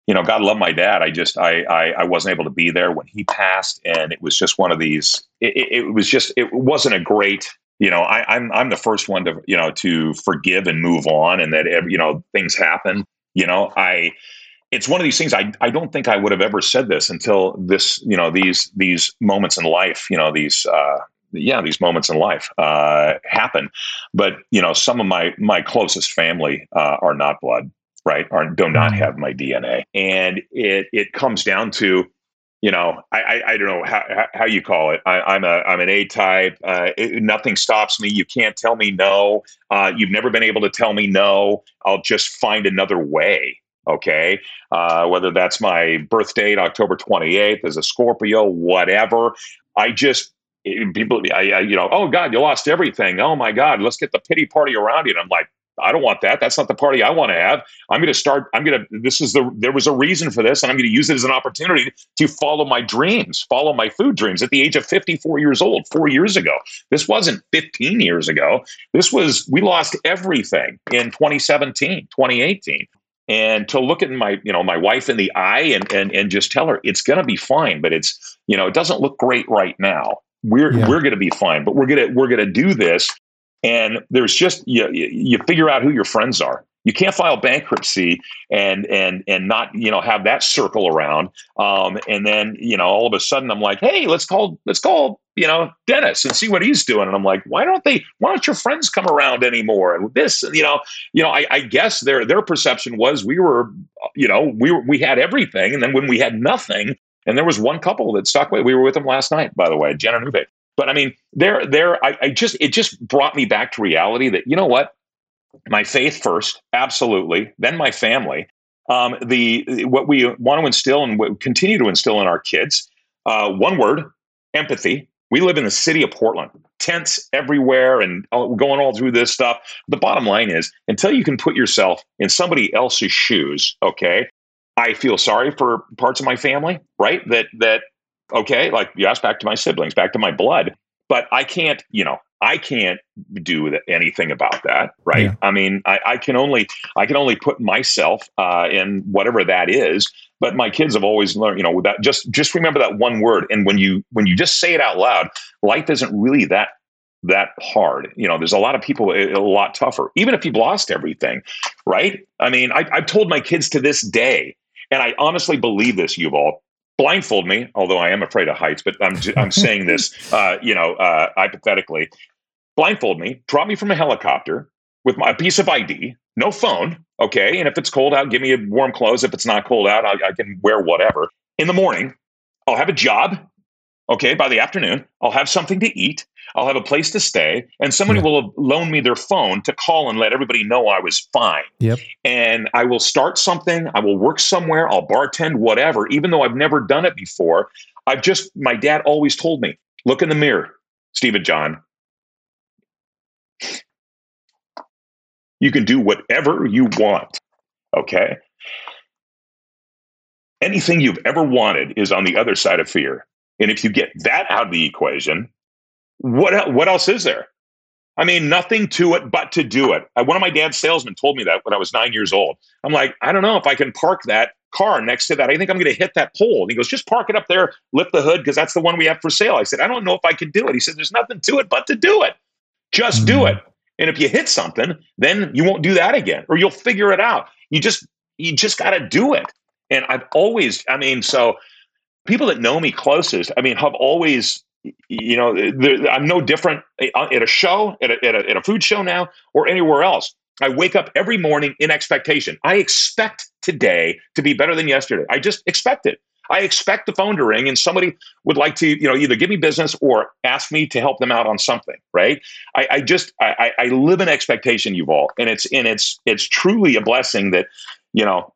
you know, God love my dad. I just, I, I, I, wasn't able to be there when he passed, and it was just one of these. It, it, was just, it wasn't a great. You know, I, I'm, I'm the first one to, you know, to forgive and move on, and that, you know, things happen. You know, I, it's one of these things. I, I don't think I would have ever said this until this, you know, these, these moments in life. You know, these, uh, yeah, these moments in life uh, happen. But you know, some of my my closest family uh, are not blood right? Or do not mm-hmm. have my DNA. And it it comes down to, you know, I I, I don't know how, how you call it. I, am a I'm an A type. Uh, it, nothing stops me. You can't tell me no. Uh, you've never been able to tell me no. I'll just find another way. Okay, uh, whether that's my birth date, October 28th, as a Scorpio, whatever. I just people, I, I, you know, oh God, you lost everything. Oh my God, let's get the pity party around you. And I'm like, I don't want that. That's not the party I want to have. I'm going to start. I'm going to. This is the. There was a reason for this, and I'm going to use it as an opportunity to follow my dreams, follow my food dreams. At the age of 54 years old, four years ago, this wasn't 15 years ago. This was. We lost everything in 2017, 2018, and to look at my, you know, my wife in the eye and and and just tell her it's going to be fine, but it's, you know, it doesn't look great right now. We're yeah. we're going to be fine, but we're gonna we're gonna do this and there's just you, you figure out who your friends are. You can't file bankruptcy and and and not you know have that circle around. Um, and then you know all of a sudden I'm like, hey, let's call let's call you know Dennis and see what he's doing. And I'm like, why don't they? Why don't your friends come around anymore? And this, you know, you know, I, I guess their their perception was we were, you know, we were, we had everything, and then when we had nothing, and there was one couple that stuck with. We were with them last night, by the way, Jen and. But I mean, there, there, I, I just, it just brought me back to reality that, you know what? My faith first, absolutely. Then my family. Um, the what we want to instill and continue to instill in our kids. Uh, one word: empathy. We live in the city of Portland, tents everywhere, and going all through this stuff. The bottom line is, until you can put yourself in somebody else's shoes, okay. I feel sorry for parts of my family, right? That that okay, like you asked back to my siblings, back to my blood, but I can't, you know, I can't do anything about that, right? Yeah. I mean, I, I, can only I can only put myself uh, in whatever that is. But my kids have always learned, you know, that just just remember that one word, and when you when you just say it out loud, life isn't really that that hard. You know, there's a lot of people a, a lot tougher, even if you've lost everything, right? I mean, I, I've told my kids to this day, and I honestly believe this, Yuval blindfold me, although I am afraid of heights, but I'm, I'm [laughs] saying this, uh, you know, uh, hypothetically, blindfold me, drop me from a helicopter with my piece of ID, no phone, okay? And if it's cold out, give me warm clothes. If it's not cold out, I, I can wear whatever. In the morning, I'll have a job, okay? By the afternoon, I'll have something to eat. I'll have a place to stay, and somebody yeah. will loan me their phone to call and let everybody know I was fine. Yep. And I will start something. I will work somewhere. I'll bartend, whatever. Even though I've never done it before, I've just my dad always told me, look in the mirror, Stephen John. You can do whatever you want. Okay. Anything you've ever wanted is on the other side of fear. And if you get that out of the equation, what what else is there? I mean, nothing to it but to do it. One of my dad's salesmen told me that when I was nine years old. I'm like, I don't know if I can park that car next to that. I think I'm going to hit that pole. And he goes, just park it up there, lift the hood, because that's the one we have for sale. I said, I don't know if I can do it. He said, there's nothing to it but to do it. Just mm-hmm. do it. And if you hit something, then you won't do that again, or you'll figure it out. You just you just got to do it. And I've always, I mean, so people that know me closest, I mean, have always you know, I'm no different uh, at a show, at a, at, a, at a food show now, or anywhere else. I wake up every morning in expectation. I expect today to be better than yesterday. I just expect it. I expect the phone to ring and somebody would like to, you know, either give me business or ask me to help them out on something, right? I, I just I, I live in expectation, Yuval, and it's and it's it's truly a blessing that, you know,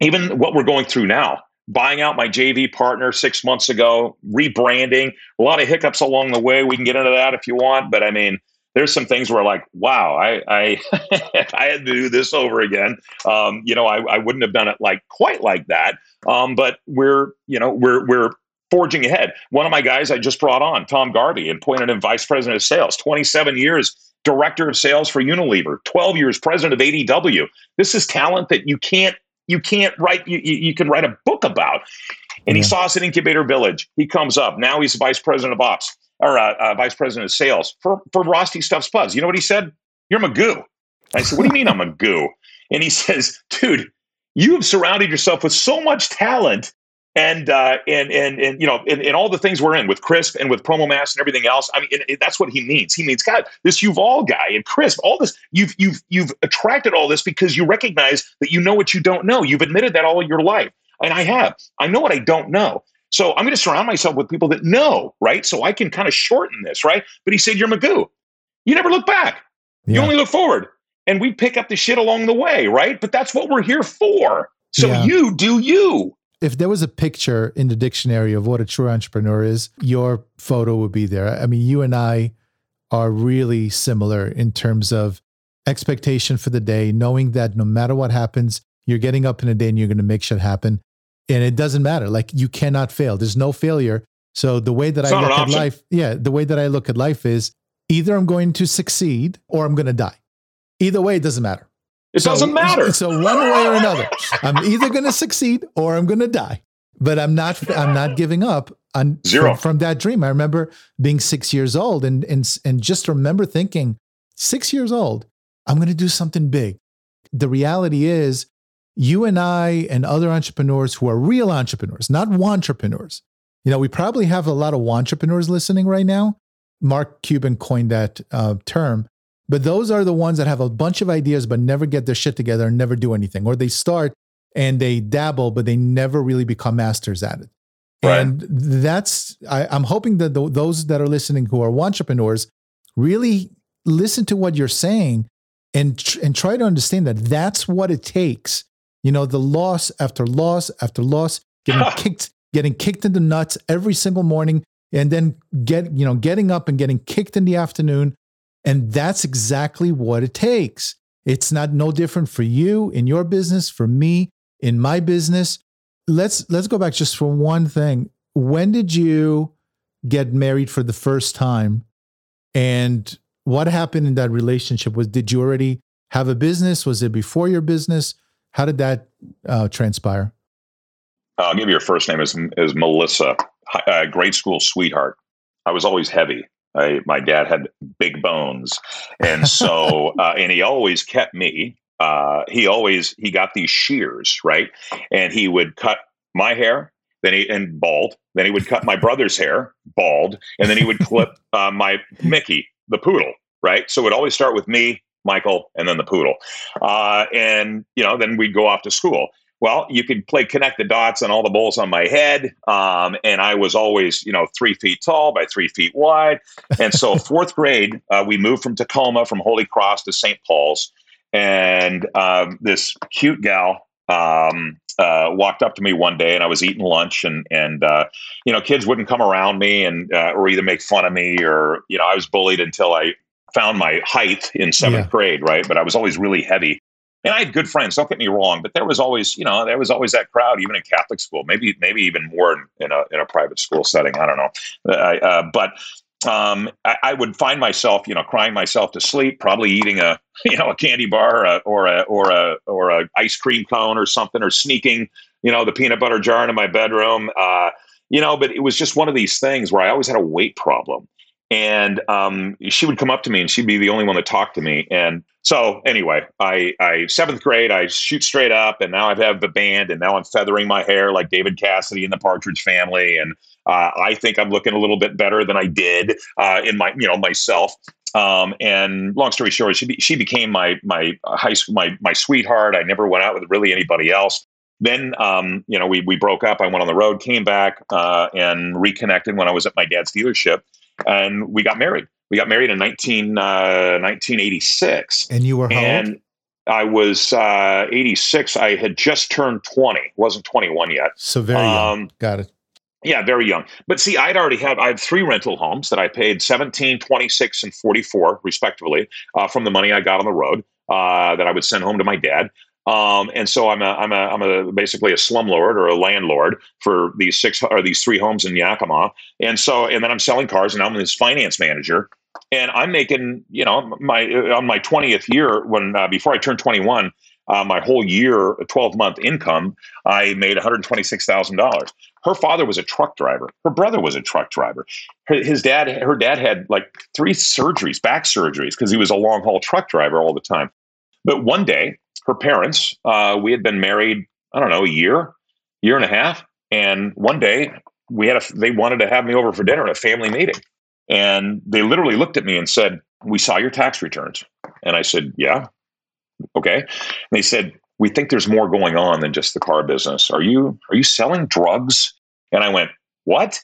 even what we're going through now, buying out my JV partner six months ago, rebranding, a lot of hiccups along the way. We can get into that if you want, but I mean, there's some things where like, wow, I I, [laughs] I had to do this over again. Um, you know, I, I wouldn't have done it like quite like that. Um, but we're you know we're we're forging ahead. One of my guys I just brought on, Tom Garvey, and appointed him vice president of sales. 27 years director of sales for Unilever. 12 years president of ADW. This is talent that you can't you can't write you, you can write a book about. And yeah. he saw us at Incubator Village. He comes up. Now he's vice president of ops or uh, uh, vice president of sales for, for Rosti Stuft Spuds. You know what he said? You're Magoo. I said, What do you mean I'm a goo? And he [laughs] says, Dude, you have surrounded yourself with so much talent and uh, and and and you know, and, and, all the things we're in with Crisp and with PromoMaster and everything else. I mean, that's what he means. He means, God, this Yuval guy and Crisp, all this. You've you've you've attracted all this because you recognize that you know what you don't know. You've admitted that all your life, and I have. I know what I don't know. So I'm going to surround myself with people that know, right? So I can kind of shorten this, right? But he said, You're Magoo. You never look back. Yeah. You only look forward. And we pick up the shit along the way, right? But that's what we're here for. So yeah. you do you. If there was a picture in the dictionary of what a true entrepreneur is, your photo would be there. I mean, you and I are really similar in terms of expectation for the day, knowing that no matter what happens, you're getting up in a day and you're going to make shit happen and it doesn't matter. Like you cannot fail. There's no failure. So the way that it's I look at life, yeah, the way that I look at life is either I'm going to succeed or I'm going to die. Either way, it doesn't matter. It so, doesn't matter. So one way or another, I'm either going to succeed or I'm going to die. But I'm not. I'm not giving up on zero from, from that dream. I remember being six years old and and and just remember thinking, six years old, I'm going to do something big. The reality is, you and I and other entrepreneurs who are real entrepreneurs, not entrepreneurs. You know, we probably have a lot of entrepreneurs listening right now. Mark Cuban coined that uh, term, but those are the ones that have a bunch of ideas but never get their shit together and never do anything, or they start and they dabble but they never really become masters at it. Right. And that's I, am hoping that the, those that are listening who are entrepreneurs really listen to what you're saying and tr- and try to understand that that's what it takes you know, the loss after loss after loss, getting [laughs] kicked, getting kicked in the nuts every single morning, and then get, you know, getting up and getting kicked in the afternoon. And that's exactly what it takes. It's not no different for you in your business, for me in my business. Let's let's go back just for one thing. When did you get married for the first time? And what happened in that relationship? Was did you already have a business? Was it before your business? How did that uh, transpire? I'll give you her first name is is Melissa, uh, grade school sweetheart. I was always heavy. I, my dad had big bones, and so [laughs] uh, and he always kept me. Uh, he always he got these shears right, and he would cut my hair, then he and bald. Then he would cut my brother's hair, bald, and then he would clip [laughs] uh, my Mickey, the poodle, right. So it would always start with me, Michael, and then the poodle. Uh, and, you know, then we'd go off to school. Well, you could play connect the dots on all the bowls on my head. Um, and I was always, you know, three feet tall by three feet wide. And so, [laughs] fourth grade, uh, we moved from Tacoma, from Holy Cross to St. Paul's. And um, this cute gal um, uh, walked up to me one day and I was eating lunch and and uh, you know kids wouldn't come around me and uh, or either make fun of me or you know I was bullied until I found my height in seventh yeah. grade, right? But I was always really heavy. And I had good friends, don't get me wrong, but there was always, you know, there was always that crowd, even in Catholic school, maybe, maybe even more in, in a, in a private school setting. I don't know. Uh, uh, but um, I, I, would find myself, you know, crying myself to sleep, probably eating a, [laughs] you know, a candy bar or a, or a, or a, or a ice cream cone or something, or sneaking, you know, the peanut butter jar into my bedroom. Uh, you know, but it was just one of these things where I always had a weight problem and um, she would come up to me and she'd be the only one that talked to me. And so anyway i i seventh grade i shoot straight up and now i have the band and now i'm feathering my hair like david cassidy in the partridge family. And uh, i think i'm looking a little bit better than i did uh, in my you know myself. Um, and long story short she, be, she became my my high school my my sweetheart. I never went out with really anybody else. Then um, you know we we broke up. I went on the road, came back, uh, and reconnected when I was at my dad's dealership, and we got married. We got married in 19, uh, 1986. And you were how and old? I was uh, 86. I had just turned 20. wasn't 21 yet. So very young. Um, Got it. Yeah, very young. But see, I'd already had I had three rental homes that I paid 17, 26, and 44 respectively uh, from the money I got on the road uh, that I would send home to my dad. Um, and so I'm a I'm a I'm a basically a slumlord or a landlord for these six or these three homes in Yakima. And so and then I'm selling cars and I'm this finance manager. And I'm making, you know, my on my 20th year when uh, before I turned 21, uh, my whole year, 12 month income, I made $126,000. Her father was a truck driver. Her brother was a truck driver. His dad, her dad had like three surgeries, back surgeries, because he was a long haul truck driver all the time. But one day, her parents, uh, we had been married, I don't know, a year, year and a half, and one day we had a, they wanted to have me over for dinner at a family meeting, and they literally looked at me and said, "We saw your tax returns," and I said, "Yeah, okay." And they said, "We think there's more going on than just the car business. Are you are you selling drugs?" And I went, "What?"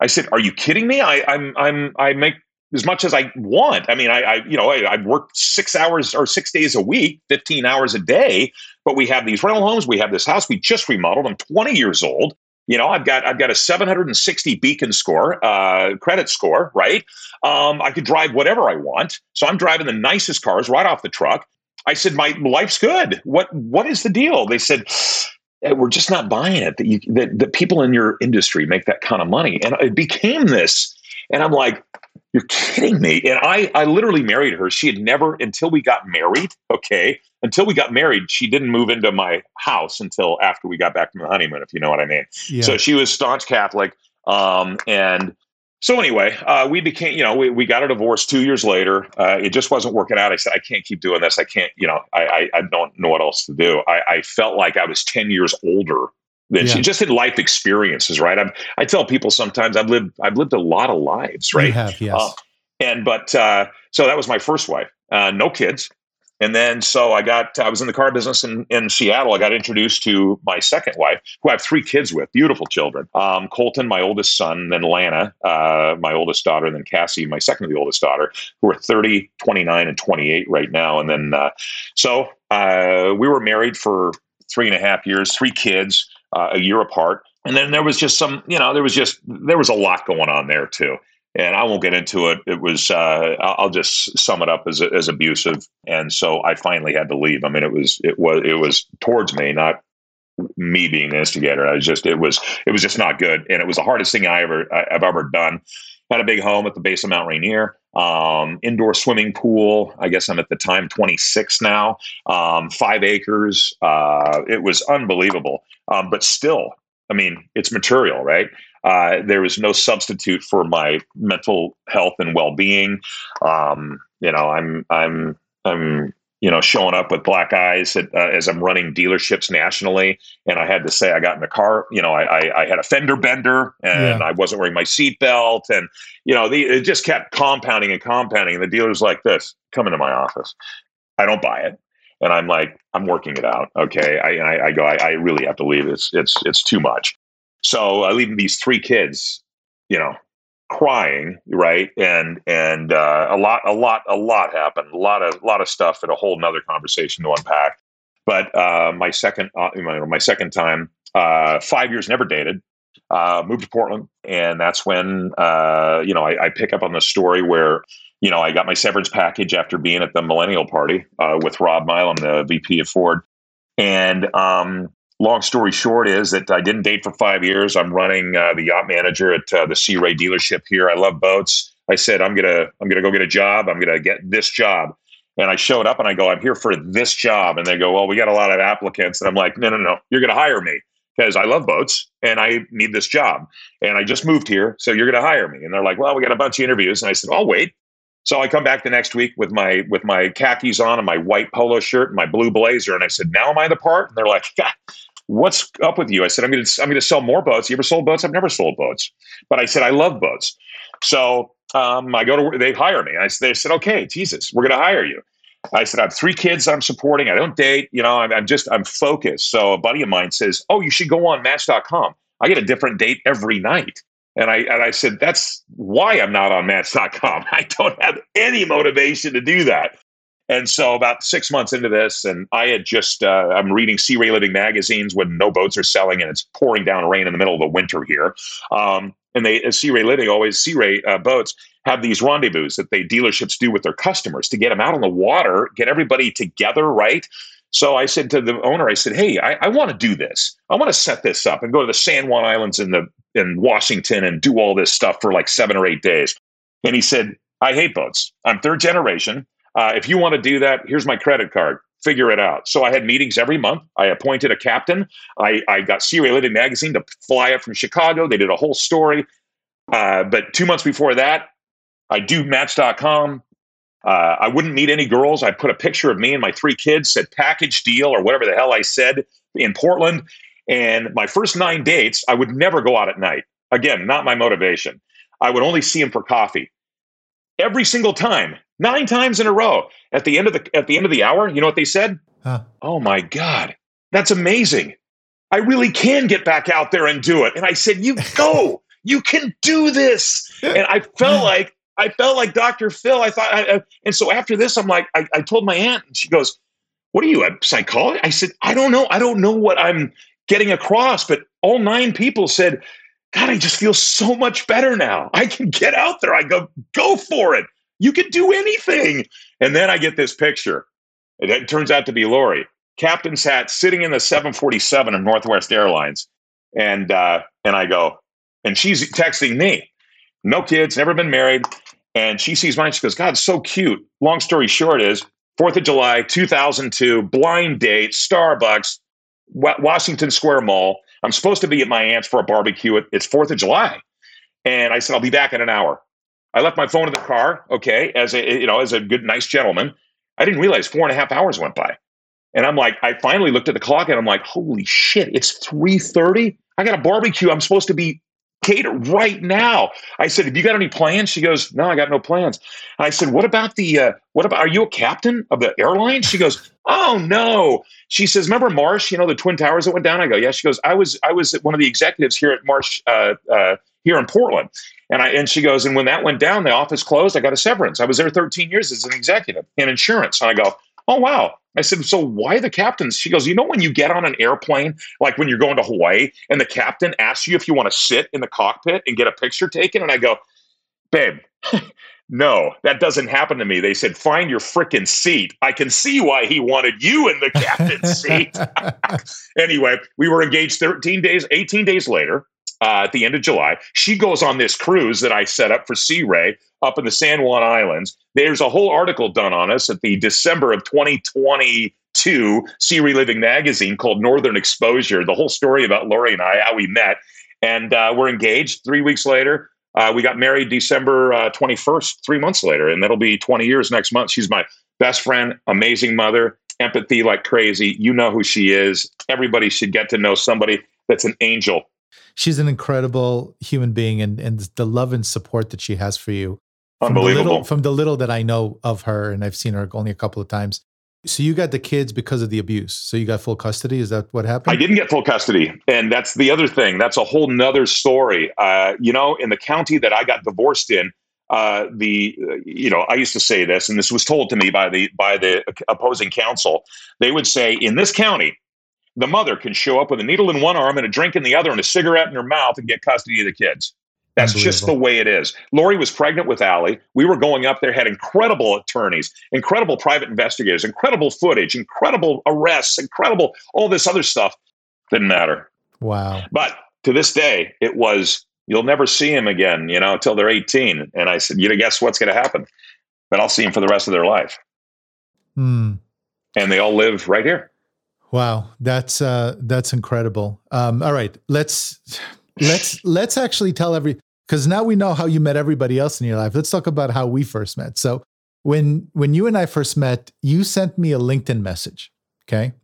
I said, "Are you kidding me? I, I'm I'm I make as much as I want. I mean, I, I you know, I, I work six hours or six days a week, 15 hours a day, but we have these rental homes. We have this house. We just remodeled. I'm 20 years old. You know, I've got I've got a 760 beacon score, uh, credit score, right? Um, I could drive whatever I want. So I'm driving the nicest cars right off the truck. I said, my life's good. What what is the deal? They said, "Eh, we're just not buying it. That you that, that people in your industry make that kind of money, and it became this. And I'm like, you're kidding me. And I, I literally married her. She had never, until we got married, okay, until we got married, she didn't move into my house until after we got back from the honeymoon, if you know what I mean. Yeah. So she was staunch Catholic. Um, and so anyway, uh, we became, you know, we, we got a divorce two years later. Uh, it just wasn't working out. I said, I can't keep doing this. I can't, you know, I, I, I don't know what else to do. I, I felt like I was 10 years older than Yeah. she just in life experiences, right? I'm, I tell people sometimes I've lived, I've lived a lot of lives, right? You have, yes. Uh, and but uh, so that was my first wife. Uh, no kids. And then so I got I was in the car business in, in Seattle. I got introduced to my second wife, who I have three kids with, beautiful children. Um, Colton, my oldest son, then Lana, uh, my oldest daughter, and then Cassie, my second to the oldest daughter, who are 30, 29, and 28 right now. And then uh, so uh, we were married for three and a half years, three kids, uh, a year apart. And then there was just some, you know, there was just there was a lot going on there too and I won't get into it. It was uh, I'll just sum it up as as abusive, and so I finally had to leave. I mean, it was it was it was towards me, not me being the instigator. I was just it was it was just not good, and it was the hardest thing I ever I've ever done. Had a big home at the base of Mount Rainier, um, indoor swimming pool. I guess I'm at the time 26 now, um, five acres. Uh, it was unbelievable, um, but still, I mean, it's material, right? Uh, there was no substitute for my mental health and well-being. Um, you know, I'm I'm I'm you know showing up with black eyes at, uh, as I'm running dealerships nationally, and I had to say I got in the car. You know, I I, I had a fender bender, and Yeah. I wasn't wearing my seatbelt, and you know, the, it just kept compounding and compounding. And the dealer's like, "This, come into my office." I don't buy it. And I'm like, I'm working it out. Okay. I, I, I go, I, I really have to leave. It's, it's, it's too much. So I leave these three kids, you know, crying, right? And, and, uh, a lot, a lot, a lot happened. A lot of, a lot of stuff and a whole nother conversation to unpack. But, uh, my second, uh, know, my second time, uh, five years never dated, uh, moved to Portland. And that's when, uh, you know, I, I pick up on the story where, you know, I got my severance package after being at the Millennial Party with Rob Milam, the VP of Ford. And um, long story short is that I didn't date for five years. I'm running uh, the yacht manager at uh, the Sea Ray dealership here. I love boats. I said I'm gonna I'm gonna go get a job. I'm gonna get this job. And I showed up and I go, I'm here for this job. And they go, Well, we got a lot of applicants. And I'm like, No, no, no, you're gonna hire me because I love boats and I need this job. And I just moved here, so you're gonna hire me. And they're like, Well, we got a bunch of interviews. And I said, I'll wait. So I come back the next week with my with my khakis on and my white polo shirt and my blue blazer, and I said, "Now am I the part?" And they're like, [laughs] "God, "What's up with you?" I said, "I'm going to I'm going to sell more boats. You ever sold boats? I've never sold boats, but I said I love boats." So um, I go to. They hire me. I, they said, "Okay, Jesus, we're going to hire you." I said, I have three kids I'm supporting. I don't date. You know, I'm, I'm just, I'm focused. So a buddy of mine says, Oh, you should go on match.com. I get a different date every night. And I, and I said, That's why I'm not on match.com. [laughs] I don't have any motivation to do that. And so, about six months into this, and I had just, uh, I'm reading Sea Ray Living magazines when no boats are selling and it's pouring down rain in the middle of the winter here. Um, and they, Sea Ray Living, always Sea Ray uh, boats have these rendezvous that they dealerships do with their customers to get them out on the water, get everybody together, right? So I said to the owner, I said, "Hey, I, I want to do this. I want to set this up and go to the San Juan Islands in the in Washington and do all this stuff for like seven or eight days." And he said, "I hate boats. I'm third generation. Uh, if you want to do that, here's my credit card. Figure it out. So I had meetings every month. I appointed a captain. I, I got Sea Ray Living magazine to fly up from Chicago. They did a whole story. Uh, but two months before that, I do Match.com. Uh, I wouldn't meet any girls. I put a picture of me and my three kids, said package deal or whatever the hell I said in Portland. And my first nine dates, I would never go out at night. Again, not my motivation. I would only see him for coffee. Every single time, nine times in a row. At the end of the at the end of the hour, you know what they said? Huh. Oh my God, that's amazing. I really can get back out there and do it. And I said, You [laughs] go, you can do this. And I felt [laughs] like I felt like Dr. Phil. I thought, I, and so after this, I'm like, I, I told my aunt, and she goes, "What are you a psychologist?" I said, "I don't know. I don't know what I'm getting across." But all nine people said, "God, I just feel so much better now. I can get out there." I go, "Go for it." You can do anything. And then I get this picture. It turns out to be Lori, captain's hat, sitting in the 747 of Northwest Airlines. And uh, and I go, and she's texting me, no kids, never been married. And she sees mine. She goes, God, so cute. Long story short is 4th of July, 2002, blind date, Starbucks, Washington Square Mall. I'm supposed to be at my aunt's for a barbecue. It's 4th of July. And I said, I'll be back in an hour. I left my phone in the car, okay, as a you know, as a good, nice gentleman. I didn't realize four and a half hours went by. And I'm like, I finally looked at the clock and I'm like, holy shit, it's 3:30. I got a barbecue. I'm supposed to be catered right now. I said, Have you got any plans? She goes, No, I got no plans. I said, What about the uh, what about are you a captain of the airline? She goes, Oh no. She says, Remember Marsh, you know, the Twin Towers that went down? I go, Yeah. She goes, I was I was one of the executives here at Marsh uh, uh, here in Portland. And I and she goes, and when that went down, the office closed. I got a severance. I was there 13 years as an executive in insurance. And I go, oh wow. I said, so why the captains? She goes, you know when you get on an airplane, like when you're going to Hawaii, and the captain asks you if you want to sit in the cockpit and get a picture taken, and I go, babe. [laughs] no, that doesn't happen to me. They said, find your freaking seat. I can see why he wanted you in the captain's [laughs] seat. [laughs] anyway, we were engaged 13 days, 18 days later uh, at the end of July. She goes on this cruise that I set up for Sea Ray up in the San Juan Islands. There's a whole article done on us at the December of 2022 Sea Ray Living magazine called Northern Exposure. The whole story about Lori and I, how we met. And uh, we're engaged three weeks later. Uh, we got married December uh, 21st, three months later, and that'll be 20 years next month. She's my best friend, amazing mother, empathy like crazy. You know who she is. Everybody should get to know somebody that's an angel she's an incredible human being and, and the love and support that she has for you. Unbelievable. From the, little, from the little that I know of her, and I've seen her only a couple of times. So you got the kids because of the abuse. So you got full custody. Is that what happened? I didn't get full custody, and that's the other thing. That's a whole nother story. Uh, you know, in the county that I got divorced in, uh, the uh, you know I used to say this, and this was told to me by the by the opposing counsel. They would say in this county, the mother can show up with a needle in one arm and a drink in the other and a cigarette in her mouth and get custody of the kids. That's just the way it is. Lori was pregnant with Allie. We were going up there, had incredible attorneys, incredible private investigators, incredible footage, incredible arrests, incredible all this other stuff. Didn't matter. Wow. But to this day, it was you'll never see him again, you know, until they're 18. And I said, you know, guess what's going to happen? But I'll see him for the rest of their life. Hmm. And they all live right here. Wow, that's uh, that's incredible. Um, all right, let's let's let's actually tell every because now we know how you met everybody else in your life. Let's talk about how we first met. So when when you and I first met, you sent me a LinkedIn message, okay,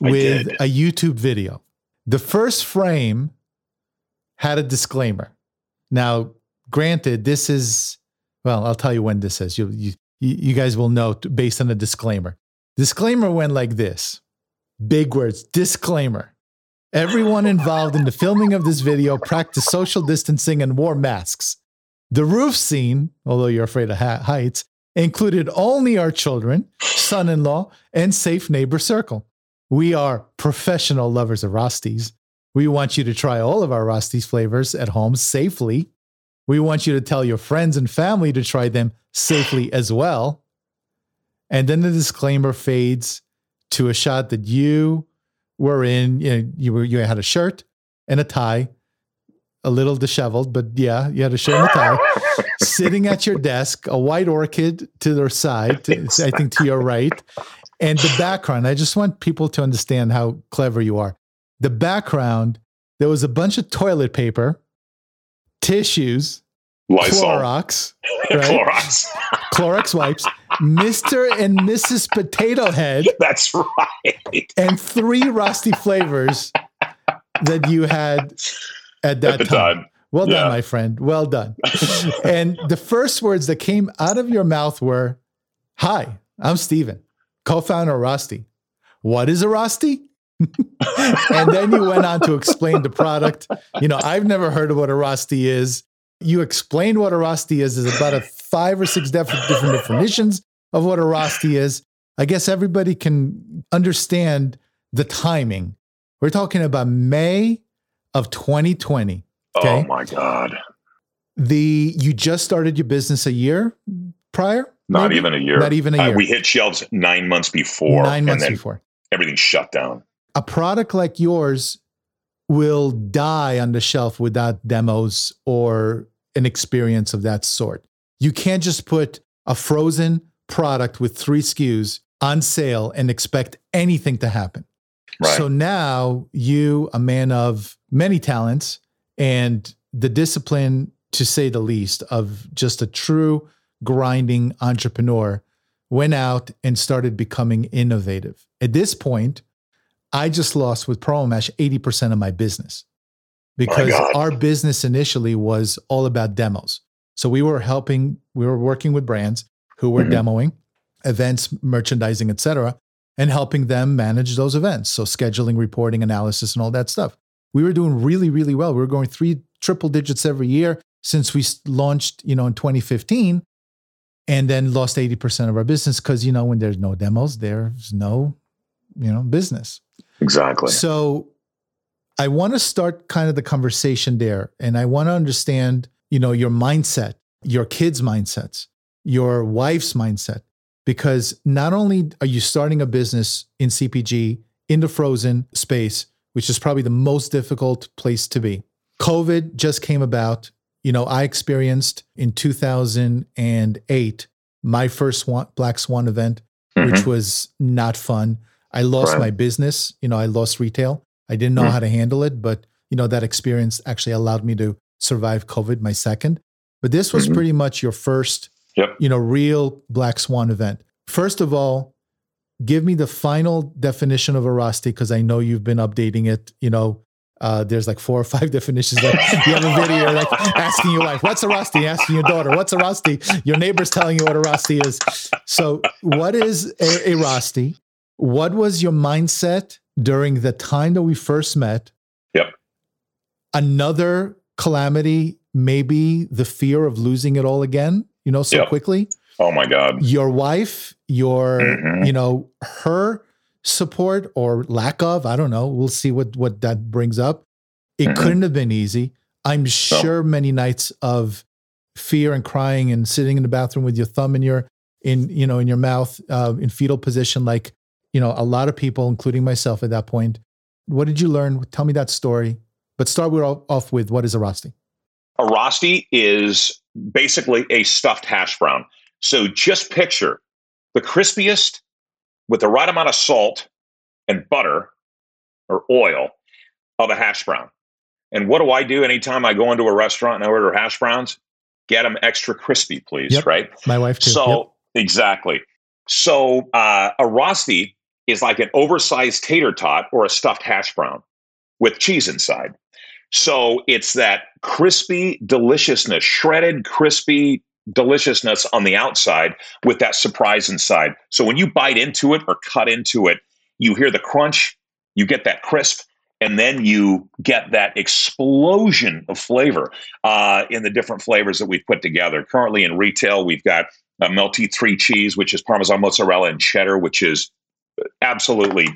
with a YouTube video. The first frame had a disclaimer. Now, granted, this is well, I'll tell you when this is. You you you, you guys will note based on the disclaimer. Disclaimer went like this big words disclaimer. Everyone involved in the filming of this video practiced social distancing and wore masks. The roof scene, although you're afraid of heights, included only our children, son in law, and safe neighbor circle. We are professional lovers of Rosties. We want you to try all of our Rosties flavors at home safely. We want you to tell your friends and family to try them safely as well. And then the disclaimer fades to a shot that you were in. You know, you were you had a shirt and a tie, a little disheveled, but yeah, you had a shirt and a tie, [laughs] sitting at your desk, a white orchid to their side, to, I think to your right, and the background. I just want people to understand how clever you are. The background, there was a bunch of toilet paper, tissues, Lysol. Clorox, [laughs] right? Clorox. Clorox wipes, Mr. and Mrs. Potato Head, [laughs] That's right. and three rosti flavors that you had at that At time. time. Well Yeah. done, my friend. Well done. and the first words that came out of your mouth were, Hi, I'm Steven, co founder of Rosti. What is a Rosti? [laughs] and then you went on to explain the product. You know, I've never heard of what a Rosti is. You explained what a Rosti is. There's about a five or six different definitions of what a Rosti is. I guess everybody can understand the timing. We're talking about May of 2020. Okay. Oh my God. The you just started your business a year prior? Not maybe? even a year. Not even a Uh, year. we hit shelves nine months before. Nine months before. everything shut down. A product like yours will die on the shelf without demos or an experience of that sort. You can't just put a frozen product with three SKUs on sale and expect anything to happen. Right. So now you, a man of many talents and the discipline, to say the least, of just a true grinding entrepreneur, went out and started becoming innovative. At this point, I just lost with PromoMash 80% of my business because God. our business initially was all about demos. So we were helping, we were working with brands who were Mhm. demoing events, merchandising, et cetera, and helping them manage those events. So scheduling, reporting, analysis, and all that stuff. We were doing really, really well. We were going three triple digits every year since we launched, you know, in 2015, and then lost 80% of our business because, you know, when there's no demos, there's no, you know, business. exactly. So I want to start kind of the conversation there. And I want to understand, you know, your mindset, your kids' mindsets, your wife's mindset, because not only are you starting a business in CPG in the frozen space, which is probably the most difficult place to be. COVID just came about. You know, I experienced in 2008 my first swan, Black Swan event which Mhm. was not fun. I lost Right. my business. You know, I lost retail. I didn't know Mm. how to handle it, but you know, that experience actually allowed me to survive COVID, my second. But this was Mhm. pretty much your first, Yep. you know, real Black Swan event. First of all, give me the final definition of a Rosti because I know you've been updating it. You know, uh, there's like four or five [laughs] definitions. Like you have a video like asking your wife, "What's a Rosti?" Asking your daughter, "What's a Rosti?" Your neighbor's telling you what a Rosti is. So, what is a, a Rosti? What was your mindset during the time that we first met? Yep. Another calamity, maybe the fear of losing it all again. You know, so Yep. quickly Oh my God. your wife, your, Mhm. you know, her support or lack of, I don't know. We'll see what what that brings up. It Mhm. couldn't have been easy. I'm sure many nights of fear and crying and sitting in the bathroom with your thumb in your in you know in your mouth uh, in fetal position, like you know a lot of people, including myself, at that point. What did you learn? Tell me that story. But start with off with what is a Rosti? A Rosti is basically a stuffed hash brown. So just picture the crispiest with the right amount of salt and butter or oil of a hash brown. And what do I do anytime I go into a restaurant and I order hash browns? Get them extra crispy, please, Yep. right? My wife too. So Yep. exactly. So uh, a rosti is like an oversized tater tot or a stuffed hash brown with cheese inside. So it's that crispy deliciousness, shredded, crispy deliciousness on the outside with that surprise inside. So when you bite into it or cut into it, you hear the crunch, you get that crisp, and then you get that explosion of flavor uh, in the different flavors that we've put together. Currently in retail, we've got a melty three cheese, which is Parmesan mozzarella and cheddar, which is absolutely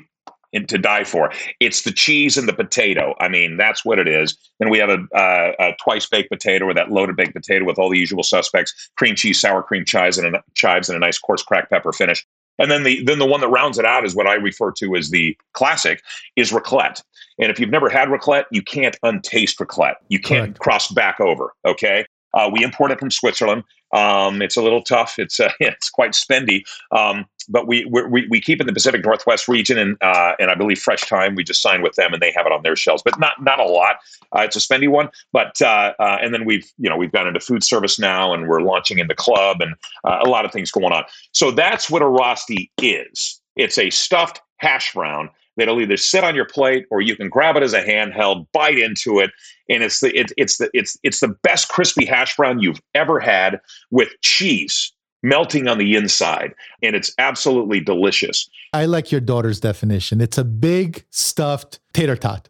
to die for. It's the cheese and the potato. I mean, that's what it is. Then we have a, uh, a twice baked potato or that loaded baked potato with all the usual suspects: cream cheese, sour cream chives, and a, chives, and a nice coarse cracked pepper finish. And then the then the one that rounds it out is what I refer to as the classic is raclette. And if you've never had raclette, you can't untaste raclette. You can't Correct. cross back over. Okay. Uh, we import it from Switzerland. Um, it's a little tough. It's uh, [laughs] it's quite spendy. Um, but we, we we keep in the Pacific Northwest region, and uh, and I believe Fresh Thyme we just signed with them, and they have it on their shelves, but not not a lot. Uh, it's a spendy one, but uh, uh, and then we've you know we've gone into food service now, and we're launching in the club, and uh, a lot of things going on. So that's what a rosti is. It's a stuffed hash brown that'll either sit on your plate or you can grab it as a handheld, bite into it, and it's the it, it's the it's it's the best crispy hash brown you've ever had with cheese melting on the inside and it's absolutely delicious. I like your daughter's definition. It's a big stuffed tater tot.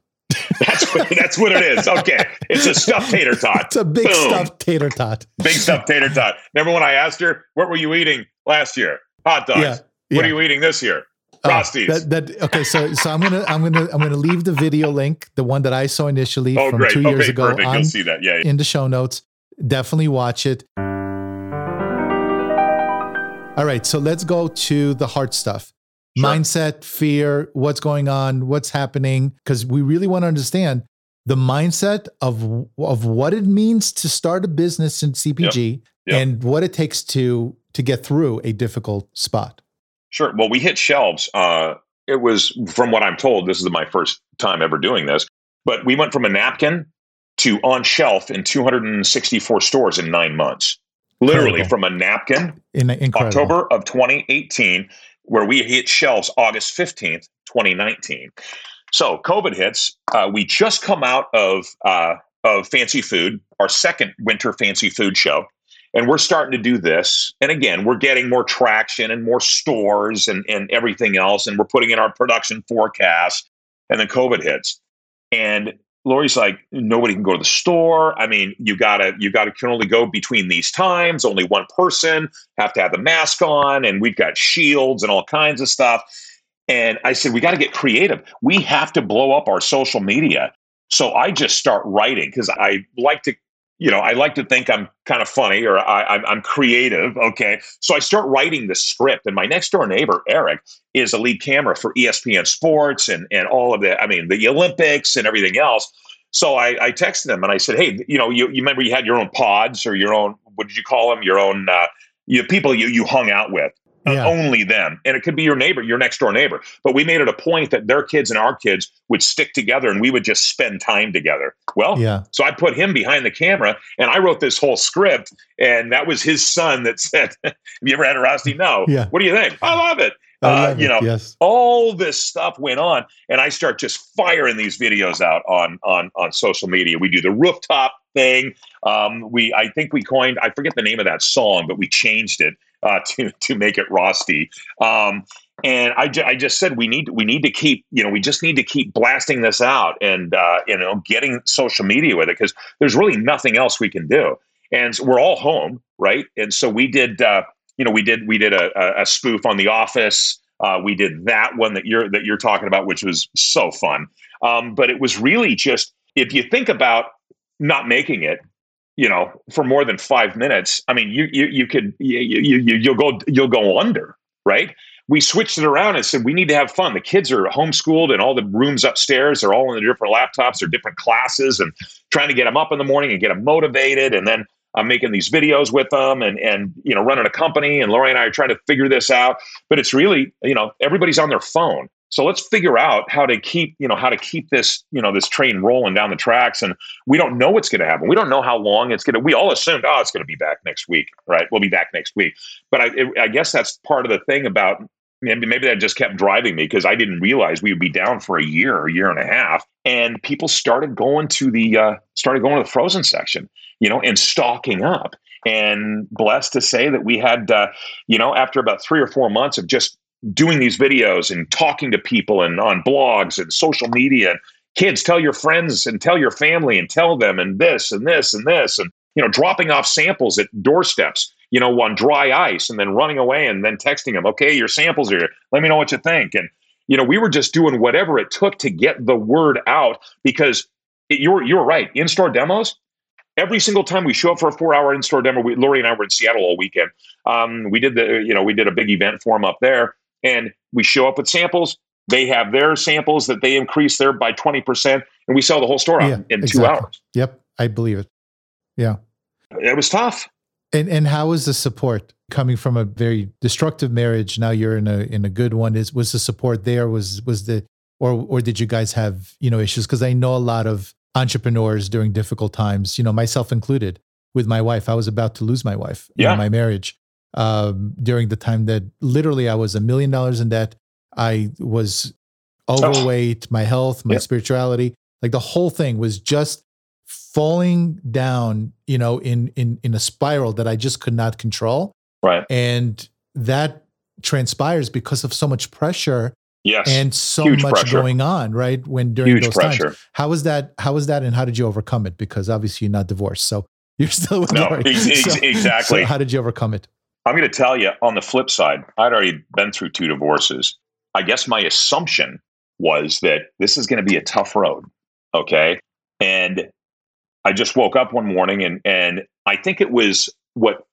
that's what, [laughs] that's what it is. Okay, it's a stuffed tater [laughs] tot. It's a big Boom. stuffed tater tot. Big stuffed tater tot. Remember when I asked her, "What were you eating last year? Hot dogs. Yeah, yeah. What are you eating this year? Oh, that, that, okay, so so I'm gonna I'm gonna I'm gonna leave the video link, the one that I saw initially oh, from great. two years okay, ago. Perfect. On, You'll see that, yeah, yeah. In the show notes, definitely watch it. All right, so let's go to the hard stuff. Sure. Mindset, fear, what's going on, what's happening, because we really want to understand the mindset of of what it means to start a business in CPG yep. Yep. and what it takes to to get through a difficult spot. Sure. Well, we hit shelves. Uh, it was, from what I'm told, this is my first time ever doing this, but we went from a napkin to on shelf in 264 stores in nine months. Literally Incredible. from a napkin in October of 2018, where we hit shelves August 15th, 2019. So COVID hits. Uh, we just come out of uh, of fancy food, our second winter fancy food show. And we're starting to do this. And again, we're getting more traction and more stores and, and everything else. And we're putting in our production forecast. And then COVID hits. And Lori's like, nobody can go to the store. I mean, you gotta, you gotta can only go between these times. Only one person have to have the mask on, and we've got shields and all kinds of stuff. And I said, we got to get creative. We have to blow up our social media. So I just start writing because I like to you know, I like to think I'm kind of funny or I, am creative. Okay. So I start writing the script. And my next door neighbor, Eric, is a lead camera for ESPN Sports and, and all of the, I mean, the Olympics and everything else. So I, I texted him and I said, Hey, you know, you, you remember you had your own pods or your own, what did you call them? Your own, uh, you people you, you hung out with yeah. only them. And it could be your neighbor, your next door neighbor. But we made it a point that their kids and our kids would stick together and we would just spend time together. Well, yeah. so I put him behind the camera and I wrote this whole script. And that was his son that [laughs] said, Have you ever had a Rosti? No. Yeah. What do you think? I love it. Uh, you know, yes. all this stuff went on, and I start just firing these videos out on on on social media. We do the rooftop thing. Um, we, I think we coined, I forget the name of that song, but we changed it uh, [laughs] to to make it Rosti. Um, and I, ju- I just said we need we need to keep you know we just need to keep blasting this out and uh, you know getting social media with it because there's really nothing else we can do. And we're all home right? And so we did uh, you know we did we did a, a spoof on The Office. Uh, we did that one that you're that you're talking about which was so fun. Um, but it was really just if you think about not making it you know, for more than five minutes, I mean, you you you could you, you you'll go you'll go under, right? We switched it around and said we need to have fun. The kids are homeschooled, and all the rooms upstairs are all in the different laptops or different classes, and trying to get them up in the morning and get them motivated. And then I'm making these videos with them, and and you know, running a company. And Lori and I are trying to figure this out. But it's really, you know, everybody's on their phone, so let's figure out how to keep, you know, how to keep this, you know, this train rolling down the tracks. And we don't know what's going to happen. We don't know how long it's going to. We all assumed, oh, it's going to be back next week, right? We'll be back next week. But I, it, I guess that's part of the thing about maybe maybe that just kept driving me because I didn't realize we would be down for a year, a year and a half, and people started going to the uh, started going to the frozen section, you know, and stocking up. and blessed to say that we had, uh, you know, after about three or four months of just doing these videos and talking to people and on blogs and social media and kids tell your friends and tell your family and tell them and this and this and this and you know dropping off samples at doorsteps you know on dry ice and then running away and then texting them okay your samples are here. Let me know what you think. And you know we were just doing whatever it took to get the word out because it, you're you're right in-store demos every single time we show up for a four-hour in-store demo we, lori and i were in seattle all weekend. Um, we did the you know we did a big event for them up there and we show up with samples they have their samples that they increase there by 20%, and we sell the whole store out yeah, in exactly. two hours. Yep, I believe it. Yeah. It was tough. And and how was the support coming from a very destructive marriage? Now you're in a in a good one. Is was the support there? Was was the or or did you guys have you know issues? Because I know a lot of entrepreneurs during difficult times. You know, myself included. With my wife, I was about to lose my wife yeah. in my marriage um, during the time that literally I was a million dollars in debt. I was overweight, my health, my spirituality, like the whole thing was just falling down, you know, in in in a spiral that I just could not control. Right. And that transpires because of so much pressure yes. and so Huge much pressure. going on, right? When during Huge those pressure. times. How was that? How was that and how did you overcome it? Because obviously you're not divorced. So [laughs] you're still with no, ex- so, exactly. So how did you overcome it? I'm going to tell you on the flip side, I'd already been through two divorces. I guess my assumption was that this is going to be a tough road. Okay. And I just woke up one morning and, and I think it was what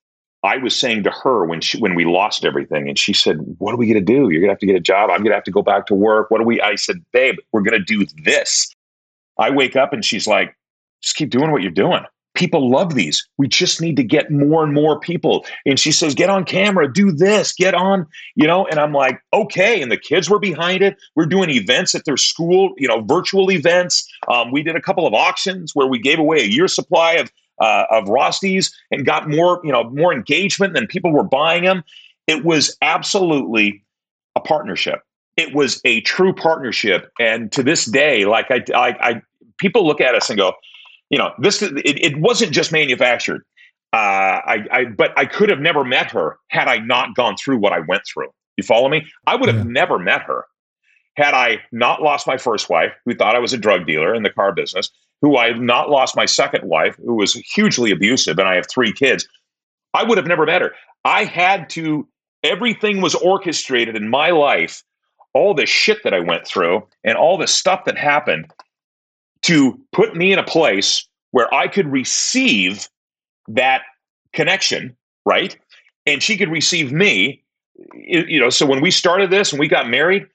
I was saying to her when she, when we lost everything. And she said, what are we going to do? You're going to have to get a job. I'm going to have to go back to work. What do we, I said, babe, we're going to do this. I wake up and she's like, just keep doing what you're doing people love these. We just need to get more and more people. And she says, get on camera, do this, get on, you know. And I'm like, okay. And the kids were behind it. We're doing events at their school, you know, virtual events. Um, we did a couple of auctions where we gave away a year supply of uh, of Rosties and got more, you know, more engagement than people were buying them. It was absolutely a partnership. It was a true partnership. And to this day, like I, I, I people look at us and go, you know, this it, it wasn't just manufactured. Uh, I, I, but I could have never met her had I not gone through what I went through. You follow me? I would have yeah. never met her had I not lost my first wife, who thought I was a drug dealer in the car business, who I not lost my second wife, who was hugely abusive, and I have three kids. I would have never met her. I had to, everything was orchestrated in my life, all the shit that I went through and all the stuff that happened to put me in a place where I could receive that connection, right? And she could receive me. You know, so when we started this and we got married,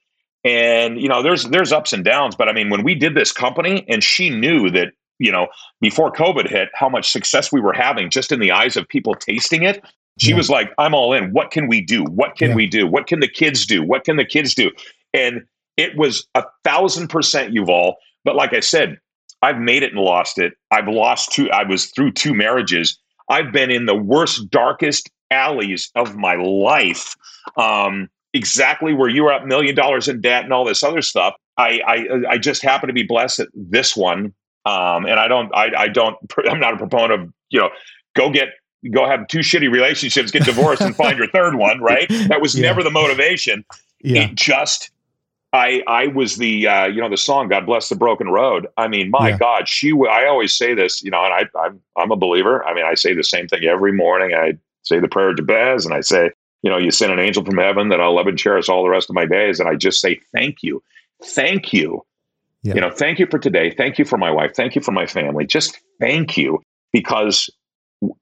and you know, there's there's ups and downs, but I mean, when we did this company, and she knew that you know before COVID hit, how much success we were having just in the eyes of people tasting it. She yeah. was like, "I'm all in. What can we do? What can yeah. we do? What can the kids do? What can the kids do?" And it was a thousand percent Yuval. But like I said, I've made it and lost it. I've lost two. I was through two marriages. I've been in the worst, darkest alleys of my life. Um, exactly where you were at million dollars in debt and all this other stuff. I, I, I just happen to be blessed at this one. Um, and I don't, I, I don't, I'm not a proponent of, you know, go get, go have two shitty relationships, get divorced and find your third one. Right. [laughs] That was yeah. never the motivation. Yeah. It just, I I was the uh, you know the song God bless the broken road. I mean, my yeah. God, she. I always say this, you know, and I I'm I'm a believer. I mean, I say the same thing every morning. I say the prayer to Jabez, and I say, you know, you send an angel from heaven that I'll love and cherish all the rest of my days, and I just say thank you, thank you, yeah. you know, thank you for today, thank you for my wife, thank you for my family, just thank you because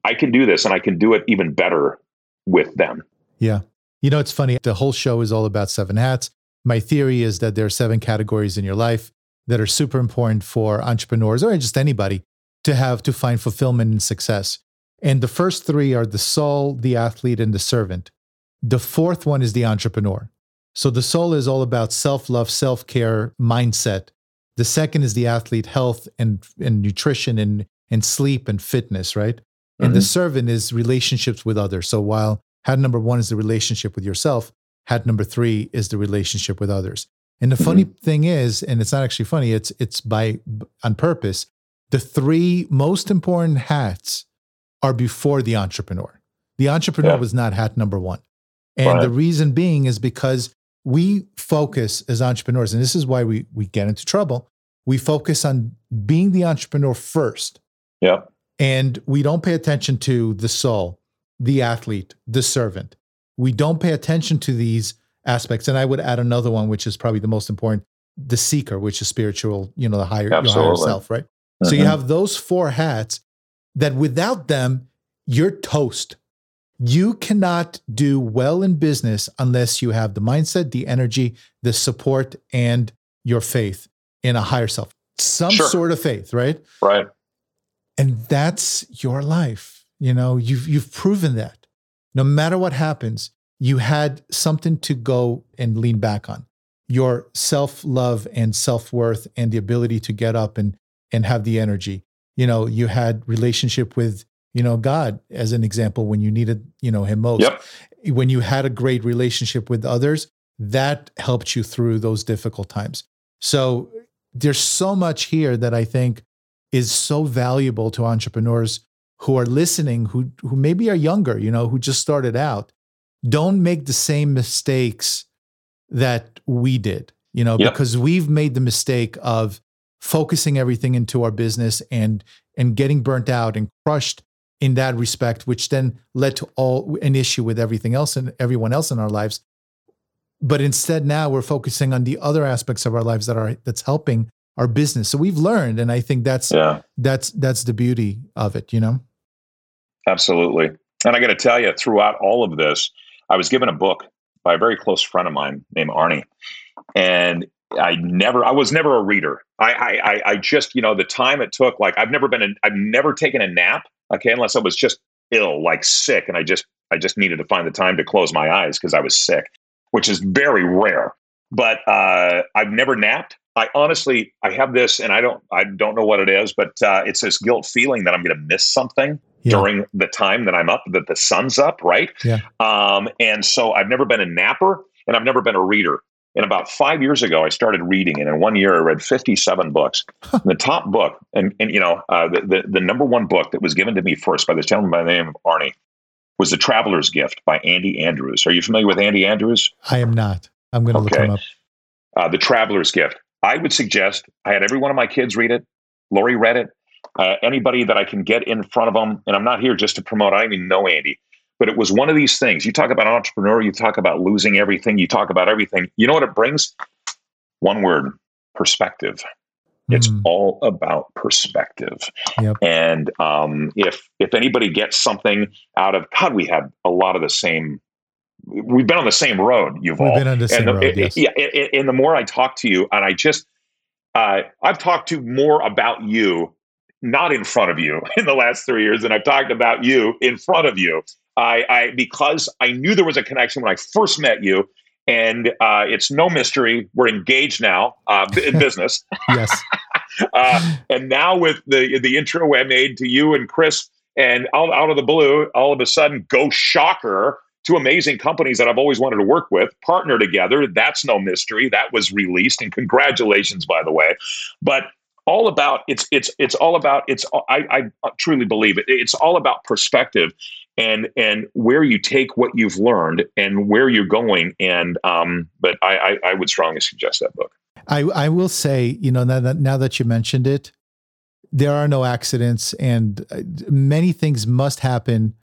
I can do this and I can do it even better with them. Yeah. You know, it's funny. The whole show is all about seven hats my theory is that there are seven categories in your life that are super important for entrepreneurs or just anybody to have to find fulfillment and success. And the first three are the soul, the athlete, and the servant. The fourth one is the entrepreneur. So the soul is all about self love, self care, mindset. The second is the athlete, health and, and nutrition and, and sleep and fitness, right? Mm-hmm. And the mm-hmm. servant is relationships with others. So while hat number one is the relationship with yourself, hat number three is the relationship with others. And the mm-hmm. funny thing is, and it's not actually funny, it's it's by on purpose. The three most important hats are before the entrepreneur. The entrepreneur Yeah. was not hat number one. And Right. the reason being is because we focus as entrepreneurs, and this is why we, we get into trouble. We focus on being the entrepreneur first, Yep. and we don't pay attention to the soul, the athlete, the servant. We don't pay attention to these aspects. And I would add another one, which is probably the most important the seeker, which is spiritual, you know, the higher, your higher self, right? So you Mhm. have those four hats that without them, you're toast. You cannot do well in business unless you have the mindset, the energy, the support, and your faith in a higher self. Some Sure. sort of faith, right? right. And that's your life. You know, you've you've proven that. No matter what happens, you had something to go and lean back on. Your self-love and self-worth and the ability to get up and and have the energy. You know, you had relationship with, you know, God as an example when you needed, you know, him most. Yep. When you had a great relationship with others, that helped you through those difficult times. So there's so much here that I think is so valuable to entrepreneurs who are listening who who maybe are younger you know who just started out don't make the same mistakes that we did you know Yep. because we've made the mistake of focusing everything into our business and and getting burnt out and crushed in that respect which then led to all an issue with everything else and everyone else in our lives but instead now we're focusing on the other aspects of our lives that are that's helping our business so we've learned and i think that's Yeah. that's that's the beauty of it you know Absolutely. And I got to tell you, throughout all of this, I was given a book by a very close friend of mine named Arnie, and I never, I was never a reader. I, I, I- just, you know, the time it took, like I've never been, I've never taken a nap, okay, unless I was just ill, like sick, and I just, I just needed to find the time to close my eyes because I was sick, which is very rare. But uh, I've never napped. I honestly, I have this, and I don't, I don't know what it is, but uh, it's this guilt feeling that I'm going to miss something Yeah. during the time that I'm up, that the sun's up, right? Yeah. Um, and so I've never been a napper and I've never been a reader. And about five years ago, I started reading, and in one year, I read 57 books. The top book, and, and you know, uh, the, the, the number one book that was given to me first by this gentleman by the name of Arnie was The Traveler's Gift by Andy Andrews. Are you familiar with Andy Andrews? i am not i'm going to look Okay. him up uh, The Traveler's Gift. I would suggest I had every one of my kids read it. Lori read it. Uh, anybody that I can get in front of them, and I'm not here just to promote. I don't even know Andy, but it was one of these things. You talk about an entrepreneur, you talk about losing everything, you talk about everything. You know what it brings? One word: perspective. It's Mm, all about perspective. Yep. And um, if if anybody gets something out of God, we had a lot of the same. We've been on the same road. You've all been on the same and the, road it- yes yeah, it- and the more I talk to you, and I just, uh, I've talked to more about you, not in front of you, [laughs] in the last three years, than I've talked about you in front of you. I, I because I knew there was a connection when I first met you, and uh, it's no mystery we're engaged now uh, in [laughs] business. yes [laughs] uh, and now with the the intro I made to you and Chris, and out, out of the blue, all of a sudden, go shocker! Two amazing companies that I've always wanted to work with partner together. That's no mystery. That was released, and congratulations, by the way. But all about it's it's it's all about it's. I, I truly believe it. It's all about perspective and and where you take what you've learned and where you're going. And um, but I, I I would strongly suggest that book. I, I will say, you know, now that, now that you mentioned it, there are no accidents, and uh, many things must happen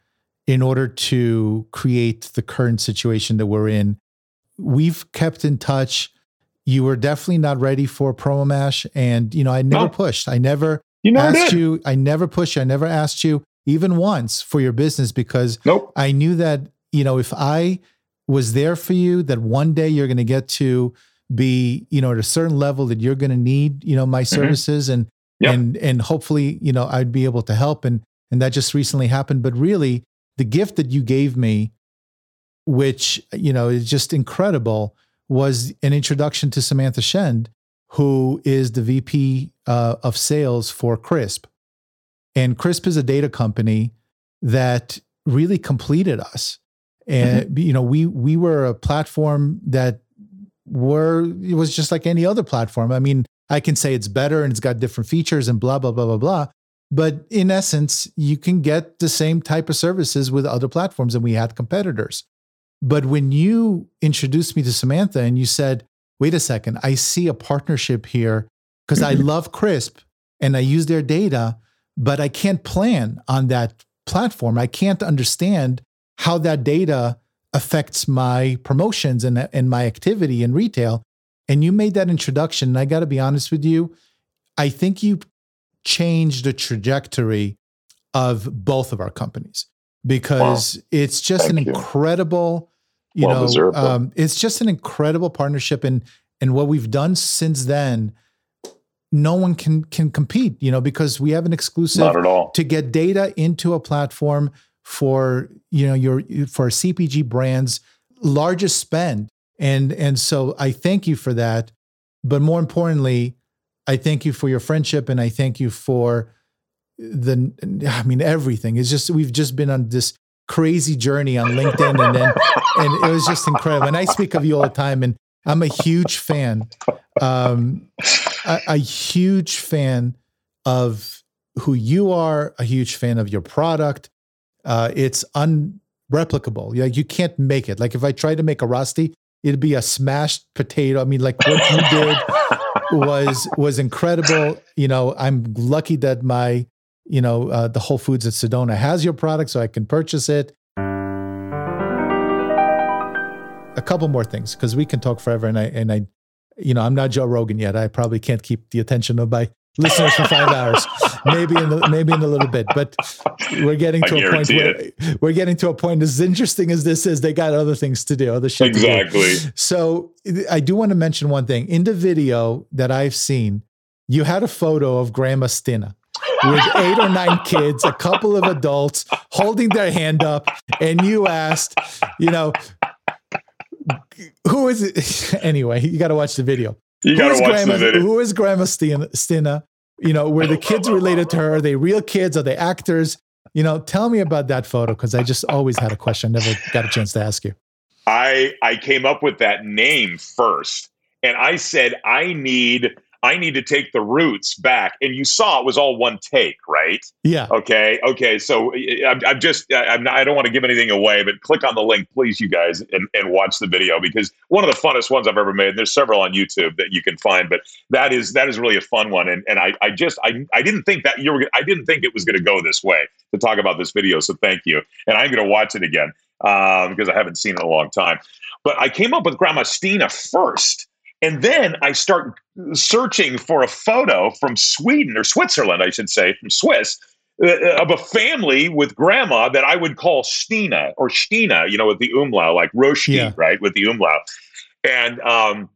in order to create the current situation that we're in. We've kept in touch. You were definitely not ready for PromoMash, and you know, I never No. pushed. I never You never asked did. you. I never pushed. I never asked you even once for your business because Nope. I knew that, you know, if I was there for you, that one day you're going to get to be, you know, at a certain level that you're going to need, you know, my services and, Mm-hmm. Yep. and, and hopefully, you know, I'd be able to help. And, and that just recently happened. But really, the gift that you gave me, which, you know, is just incredible, was an introduction to Samantha Shend, who is the VP uh, of sales for CRISP. And CRISP is a data company that really completed us. And you know, we we were a platform that were it was just like any other platform. I mean, I can say it's better and it's got different features and blah blah blah blah blah. But in essence, you can get the same type of services with other platforms, and we had competitors. But when you introduced me to Samantha and you said, wait a second, I see a partnership here because I mm-hmm. love Crisp and I use their data, but I can't plan on that platform. I can't understand how that data affects my promotions and, and my activity in retail. And you made that introduction. And I got to be honest with you, I think you changed the trajectory of both of our companies because wow. it's just Thank an you. incredible, you well know, um, it's just an incredible partnership. And and what we've done since then, no one can can compete, you know, because we have an exclusive Not at all. to get data into a platform for you know your for CPG brands largest spend. And and so I thank you for that. But more importantly, I thank you for your friendship and I thank you for the I mean everything. It's just we've just been on this crazy journey on LinkedIn and then and it was just incredible. And I speak of you all the time and I'm a huge fan. Um a, a huge fan of who you are, a huge fan of your product. Uh, it's unreplicable. Like you can't make it. Like if I tried to make a Rosti, it'd be a smashed potato. I mean, like what you did was was incredible. You know, I'm lucky that my you know uh, the Whole Foods at Sedona has your product, so I can purchase it. A couple more things because we can talk forever, and I and I, you know, I'm not Joe Rogan yet. I probably can't keep the attention of my listeners for five [laughs] hours. Maybe in the, maybe in a little bit, but we're getting to I a point where it. we're getting to a point. As interesting as this is, they got other things to do, other shit. Exactly. So I do want to mention one thing. In the video that I've seen, you had a photo of Grandma Stina with eight or nine [laughs] kids, a couple of adults holding their hand up, and you asked, you know, who is it? [laughs] Anyway, you got to watch the video. You got to watch grandma, the video. Who is Grandma Stina? You know, were the kids related to her? Are they real kids? Are they actors? You know, tell me about that photo because I just always had a question. Never got a chance to ask you. I I came up with that name first, and I said I need I need to take the roots back. And you saw it was all one take, right? Yeah. Okay. Okay. So I'm, I'm just, I'm not, I don't want to give anything away, but click on the link, please, you guys, and, and watch the video because one of the funnest ones I've ever made. and There's several on YouTube that you can find, but that is, that is really a fun one. And, and I, I just, I, I didn't think that you were, I didn't think it was going to go this way to talk about this video. So thank you. And I'm going to watch it again um, because I haven't seen it in a long time. But I came up with Grandma Stina first and then I start searching for a photo from Sweden or Switzerland, I should say, from Swiss, uh, uh, of a family with grandma that I would call Stina or Stina, you know, with the umlaut, like Rösti, yeah. right, with the umlaut. And um,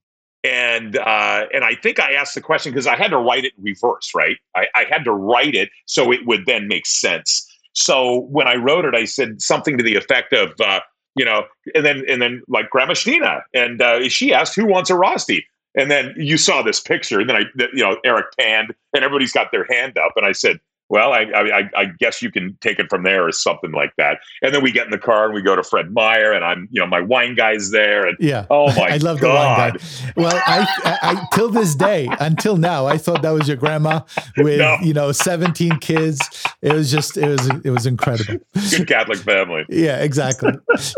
and uh, and I think I asked the question because I had to write it in reverse, right? I, I had to write it so it would then make sense. So when I wrote it, I said something to the effect of, uh, you know, and then and then like Grandma Stina, and uh, she asked who wants a Rosti, and then you saw this picture, and then I, you know, Eric panned, and everybody's got their hand up, and I said, well, I, I, I guess you can take it from there or something like that. And then we get in the car and we go to Fred Meyer, and I'm, you know, my wine guy's there, and yeah, oh [laughs] my, god I love God. the wine guy. [laughs] Well, I, I, I, till this day, until now, I thought that was your grandma with no. you know 17 kids. It was just, it was, it was incredible. Good Catholic family. [laughs] yeah, exactly.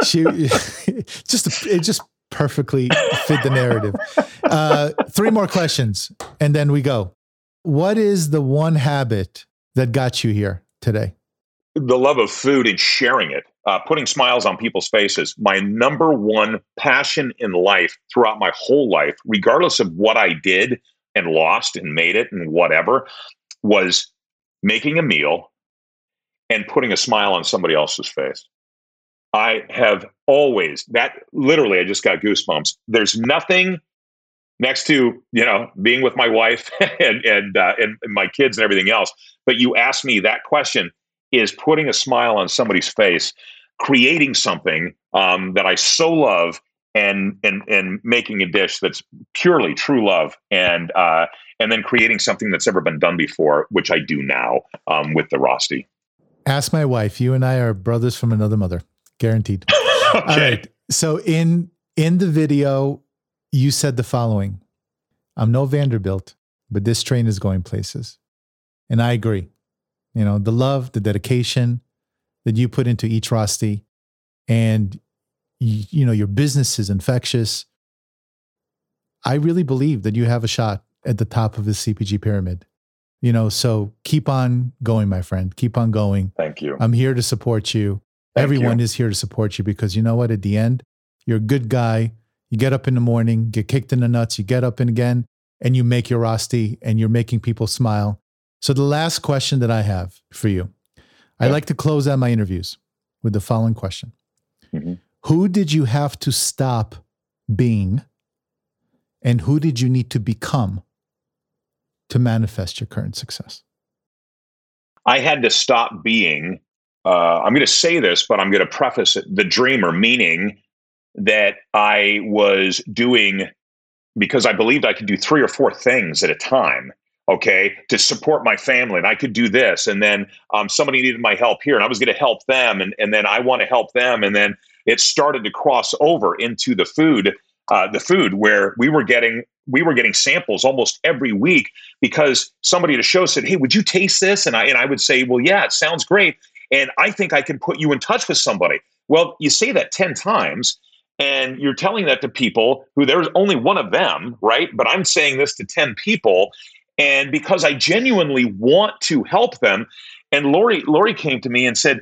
She just, it just perfectly fit the narrative. Uh, three more questions, and then we go. What is the one habit? That got you here today? The love of food and sharing it, uh, putting smiles on people's faces. My number one passion in life throughout my whole life, regardless of what I did and lost and made it and whatever, was making a meal and putting a smile on somebody else's face. I have always that literally, I just got goosebumps. There's nothing next to you know being with my wife [laughs] and and, uh, and my kids and everything else. But you asked me that question is putting a smile on somebody's face creating something um, that i so love and and and making a dish that's purely true love and uh, and then creating something that's ever been done before which i do now um, with the rosti ask my wife. You and i are brothers from another mother. Guaranteed. [laughs] Okay. all right. So in in the video you said the following I'm no Vanderbilt, but this train is going places. And I agree. You know, the love, the dedication that you put into each Rosti, and you, you know, your business is infectious. I really believe that you have a shot at the top of the CPG pyramid. You know, so keep on going, my friend. Keep on going. Thank you. I'm here to support you. Thank Everyone you. is here to support you because you know what? At the end, you're a good guy. You get up in the morning, get kicked in the nuts, you get up and again, and you make your Rosti and you're making people smile. So, the last question that I have for you I Yeah. like to close out my interviews with the following question Mhm. Who did you have to stop being, and who did you need to become to manifest your current success? I had to stop being, uh, I'm going to say this, but I'm going to preface it the dreamer, meaning that I was doing because I believed I could do three or four things at a time. Okay, to support my family, and I could do this, and then um, somebody needed my help here, and I was going to help them, and, and then I want to help them, and then it started to cross over into the food, uh, the food where we were getting we were getting samples almost every week because somebody at a show said, "Hey, would you taste this?" And I and I would say, "Well, yeah, it sounds great, and I think I can put you in touch with somebody." Well, you say that ten times, and you're telling that to people who there's only one of them, right? But I'm saying this to ten people, and because I genuinely want to help them, and Lori Lori came to me and said,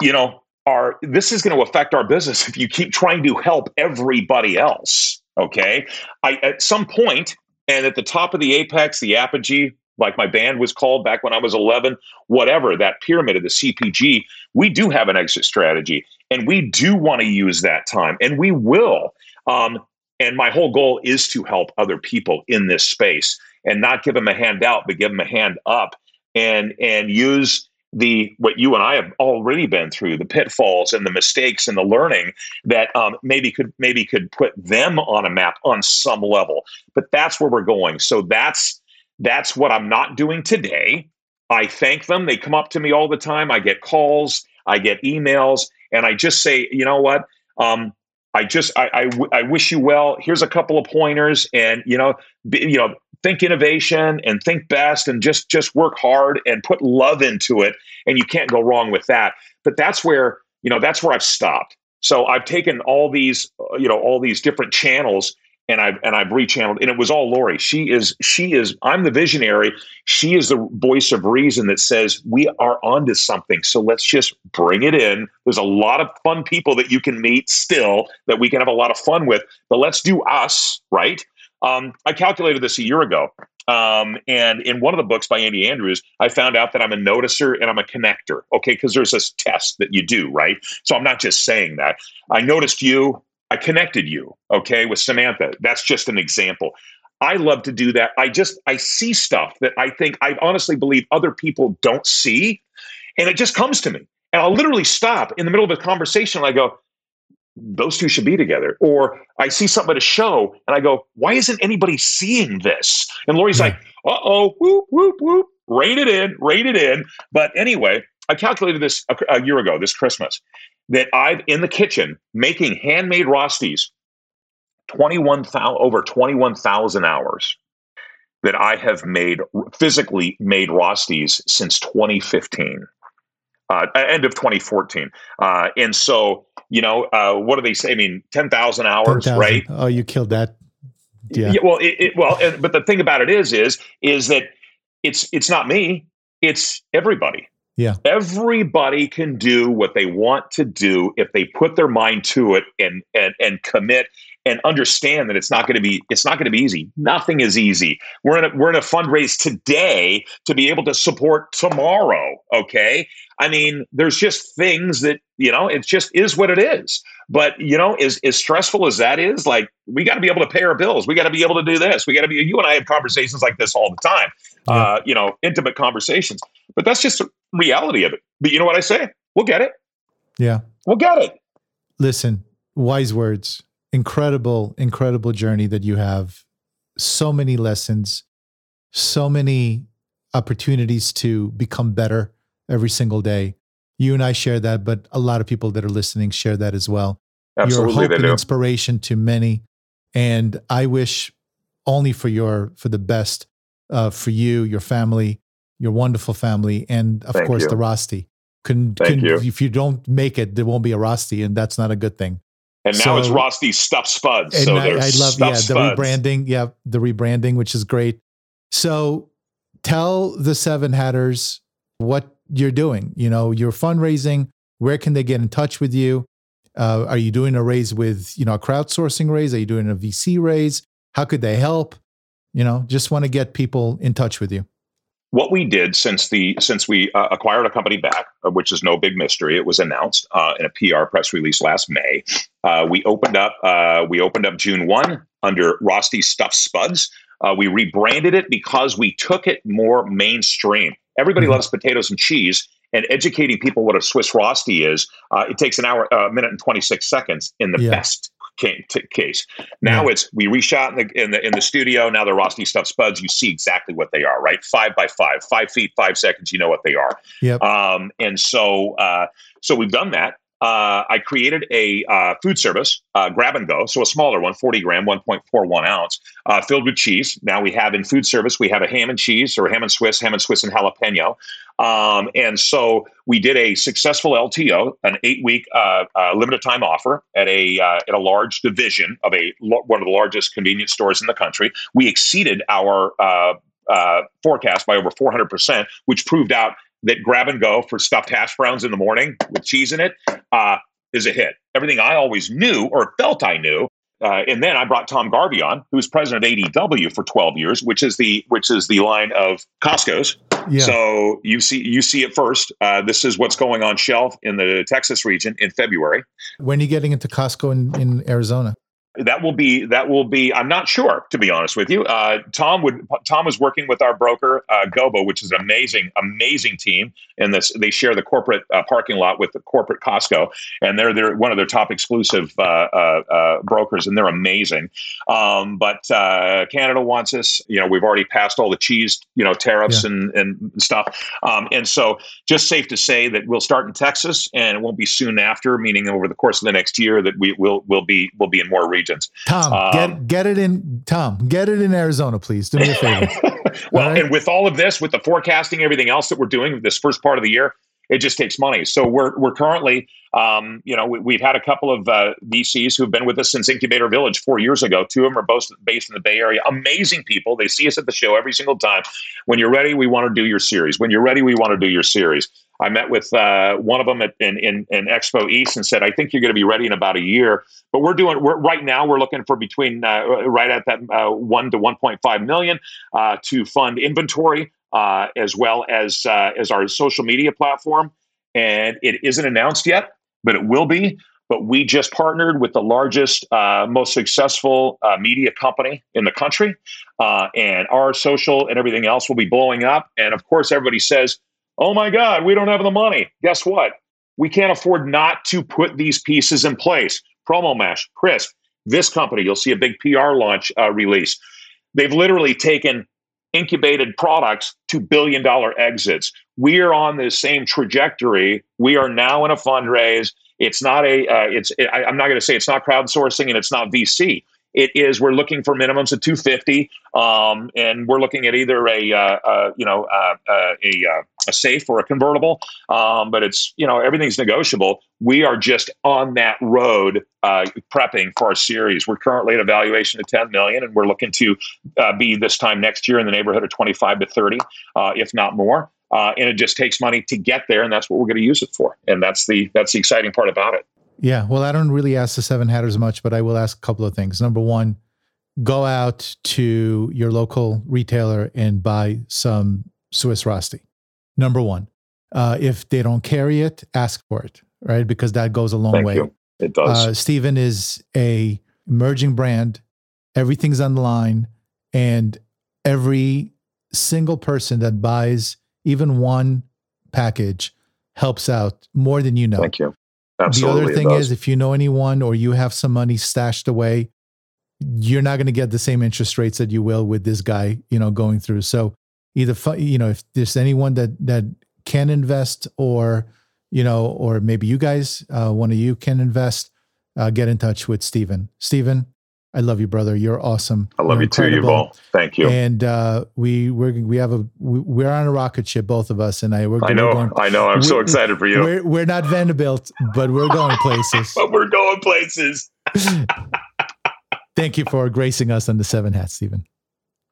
"You know, our this is going to affect our business if you keep trying to help everybody else." Okay, I at some point, and at the top of the apex, the apogee, like my band was called back when I was 11, whatever that pyramid of the CPG, we do have an exit strategy, and we do want to use that time, and we will. Um, and my whole goal is to help other people in this space and not give them a hand out, but give them a hand up, and and use the what you and I have already been through the pitfalls and the mistakes and the learning that um, maybe could maybe could put them on a map on some level. But that's where we're going. So that's that's what I'm not doing today. I thank them. They come up to me all the time. I get calls, I get emails, and I just say, you know what? Um, I just I, I, w- I wish you well. Here's a couple of pointers, and you know, be, you know, think innovation and think best, and just just work hard and put love into it, and you can't go wrong with that. But that's where you know that's where I've stopped. So I've taken all these uh, you know all these different channels and I've and I've rechanneled, and it was all Lori. She is she is I'm the visionary. She is the voice of reason that says we are onto something. So let's just bring it in. There's a lot of fun people that you can meet still that we can have a lot of fun with, but let's do us right. Um, I calculated this a year ago, um, and in one of the books by Andy Andrews, I found out that I'm a noticer and I'm a connector. Okay, because there's this test that you do, right? So I'm not just saying that. I noticed you. I connected you, okay, with Samantha. That's just an example. I love to do that. I just I see stuff that I think I honestly believe other people don't see, and it just comes to me. And I'll literally stop in the middle of a conversation and I go, those two should be together. Or I see something at a show and I go, why isn't anybody seeing this? And Lori's Yeah. like, uh oh, whoop, whoop, whoop, rein it in, rein it in. But anyway, I calculated this a, a year ago, this Christmas, that I've in the kitchen making handmade Rosties 21,000 over 21,000 hours that I have made physically made Rosties since 2015. Uh, end of 2014. Uh, and so, you know, uh, what do they say? I mean, 10,000 hours, 10,000. right? Oh, you killed that. Yeah. well, it, it, well, and, but the thing about it is, is, is that it's, it's not me. It's everybody. Yeah. Everybody can do what they want to do if they put their mind to it and, and, and commit and understand that it's not going to be it's not going to be easy. Nothing is easy. We're in a we're in a fundraise today to be able to support tomorrow. Okay, I mean, there's just things that you know it just is what it is. But you know, as as stressful as that is, like we got to be able to pay our bills. We got to be able to do this. We got to be. You and I have conversations like this all the time. Yeah. Uh, you know, intimate conversations. But that's just the reality of it. But you know what I say? We'll get it. Yeah. We'll get it. Listen, wise words. Incredible, incredible journey that you have. So many lessons, so many opportunities to become better every single day. You and I share that, but a lot of people that are listening share that as well. Absolutely, You're hope and do. inspiration to many. And I wish only for your for the best uh, for you, your family, your wonderful family, and of Thank course you. the Rosti. Couldn't, Thank couldn't- you. if you don't make it, there won't be a Rosti, and that's not a good thing. And now it's So- Rosti Stuft Spuds. So I, I love yeah the Spuds. rebranding, yeah the rebranding, which is great. So tell the Seven Hatters what you're doing. You know, you're fundraising. Where can they get in touch with you? Uh, are you doing a raise with you know a crowdsourcing raise? Are you doing a VC raise? How could they help? You know, just want to get people in touch with you. what we did since the since we uh, acquired a company back, uh, which is no big mystery, it was announced uh, in a PR press release last May. Uh, we opened up uh, we opened up June one under Rosti Stuft Spuds. We rebranded it because we took it more mainstream. Everybody Mhm. loves potatoes and cheese, and educating people what a Swiss Rosti is. Uh, it takes an hour, a minute, and twenty six seconds in the Yeah. best ca- t- case. Now it's we reshot in the in the in the studio. Now they're Rosti Stuft Spuds. You see exactly what they are, right? Five by five, five feet, five seconds. You know what they are. Yep. Um, and so uh, so we've done that. Uh, I created a uh, food service, uh, grab and go, so a smaller one, 40 gram, 1.41 ounce, uh, filled with cheese. Now we have in food service, we have a ham and cheese or ham and Swiss, ham and Swiss and jalapeno. Um, and so we did a successful LTO, an eight week uh, uh, limited time offer at a at a large division of a one of the largest convenience stores in the country. We exceeded our uh, forecast by over 400 percent, which proved out that grab and go for stuffed hash browns in the morning with cheese in it uh, is a hit. Everything I always knew or felt I knew. Uh, and then I brought Tom Garvey on, who was president of ADW for 12 years, which is the which is the line of Costco's. Yeah. So you see you see it first. Uh, this is what's going on shelf in the Texas region in February. when are you getting into Costco in, in Arizona? That will be that will be. I'm not sure to be honest with you. Uh, Tom would Tom was working with our broker uh, Gobo, which is an amazing amazing team. And this they share the corporate uh, parking lot with the corporate Costco, and they're they're one of their top exclusive uh, uh, uh, brokers, and they're amazing. Um, but uh, Canada wants us. You know, we've already passed all the cheese you know tariffs and and stuff. Um, and so just safe to say that we'll start in Texas, and it won't be soon after. Meaning over the course of the next year that we will will be will be in more regions. Tom, Um, get get it in. Tom, get it in Arizona, please. Do me a favor. [laughs] well, right. and with all of this, with the forecasting, everything else that we're doing this first part of the year, it just takes money. So we're we're currently, um, you know, we, we've had a couple of uh, VCs who've been with us since Incubator Village four years ago. Two of them are both based in the Bay Area. Amazing people. They see us at the show every single time. When you're ready, we want to do your series. When you're ready, we want to do your series. I met with uh, one of them at, in, in, in Expo East and said, "I think you're going to be ready in about a year." But we're doing we're right now. We're looking for between uh, right at that uh, one to 1.5 million uh, to fund inventory uh, as well as uh, as our social media platform. And it isn't announced yet, but it will be. But we just partnered with the largest, most successful media company in the country, and our social and everything else will be blowing up. And of course, everybody says, "Oh my God, we don't have the money." Guess what? We can't afford not to put these pieces in place. PromoMash, Crisp, this company, you'll see a big PR launch uh, release. They've literally taken incubated products to billion dollar exits. We are on the same trajectory. We are now in a fundraise. It's not a. Uh, it's. I, I'm not going to say it's not crowdsourcing and it's not VC. It is. We're looking for minimums of 250, um, and we're looking at either a, uh, uh, you know, uh, uh, a, uh, a safe or a convertible. Um, but it's, you know, everything's negotiable. We are just on that road, uh, prepping for our series. We're currently at a valuation of 10 million, and we're looking to be this time next year in the neighborhood of 25 to 30, uh, if not more. And it just takes money to get there, and that's what we're going to use it for. And that's the that's the exciting part about it. Yeah. Well, I don't really ask the seven hatters much, but I will ask a couple of things. Number one, go out to your local retailer and buy some Swiss Rosti. Number one, uh, if they don't carry it, ask for it, right? Because that goes a long Thank way. you. It does. Uh, Stephen is a emerging brand. Everything's on the line, and every single person that buys even one package helps out more than you know. Thank you. The other thing is, if you know anyone or you have some money stashed away, you're not going to get the same interest rates that you will with this guy, you know, going through. So either, you know, if there's anyone that that can invest, or you know, or maybe you guys, uh, one of you can invest, uh, get in touch with Stephen. Stephen, I love you, brother. You're awesome. I love You're you too, Yuval. Thank you. And uh, we we're, we have a we, are on a rocket ship, both of us, and I. We're, I know. We're going, I know. I'm so excited for you. We're, we're not Vanderbilt, but we're going places. [laughs] but we're going places. Thank you for gracing us on the Seven Hats, Stephen.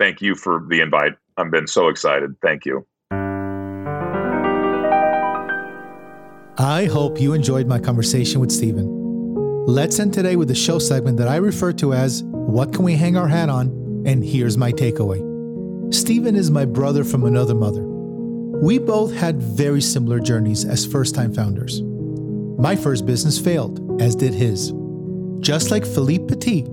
Thank you for the invite. I've been so excited. Thank you. I hope you enjoyed my conversation with Stephen. Let's end today with a show segment that I refer to as What Can We Hang Our Hat On? And here's my takeaway. Stephen is my brother from another mother. We both had very similar journeys as first time founders. My first business failed, as did his. Just like Philippe Petit,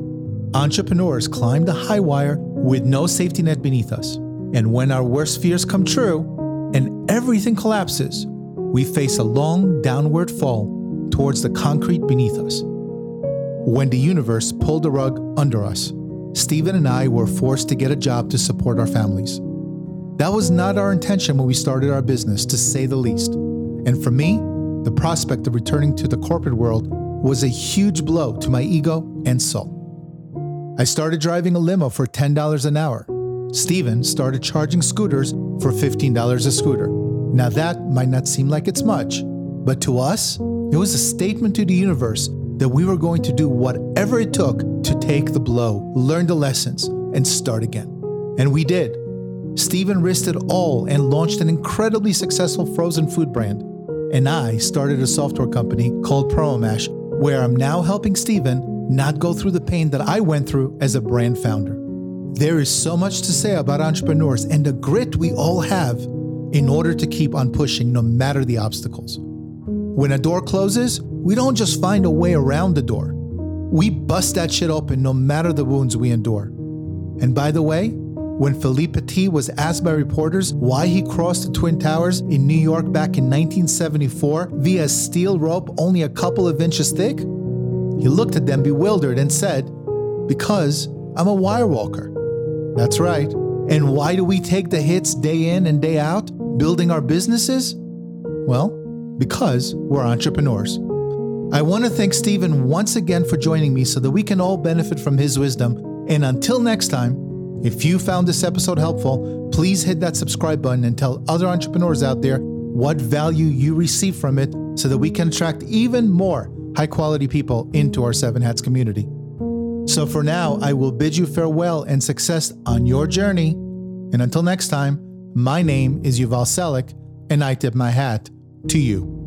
entrepreneurs climb the high wire with no safety net beneath us. And when our worst fears come true and everything collapses, we face a long downward fall towards the concrete beneath us. When the universe pulled the rug under us, Stephen and I were forced to get a job to support our families. That was not our intention when we started our business, to say the least. And for me, the prospect of returning to the corporate world was a huge blow to my ego and soul. I started driving a limo for $10 an hour. Stephen started charging scooters for $15 a scooter. Now, that might not seem like it's much, but to us, it was a statement to the universe that we were going to do whatever it took to take the blow, learn the lessons, and start again. And we did. Stephen risked it all and launched an incredibly successful frozen food brand. And I started a software company called PromoMash, where I'm now helping Stephen not go through the pain that I went through as a brand founder. There is so much to say about entrepreneurs and the grit we all have in order to keep on pushing no matter the obstacles. When a door closes, we don't just find a way around the door. We bust that shit open no matter the wounds we endure. And by the way, when Philippe Petit was asked by reporters why he crossed the Twin Towers in New York back in 1974 via a steel rope only a couple of inches thick, he looked at them bewildered and said, Because I'm a wire walker. That's right. And why do we take the hits day in and day out, building our businesses? Well, because we're entrepreneurs. I want to thank Stephen once again for joining me so that we can all benefit from his wisdom. And until next time, if you found this episode helpful, please hit that subscribe button and tell other entrepreneurs out there what value you receive from it so that we can attract even more high quality people into our Seven Hats community. So for now, I will bid you farewell and success on your journey. And until next time, my name is Yuval Selik, and I tip my hat to you.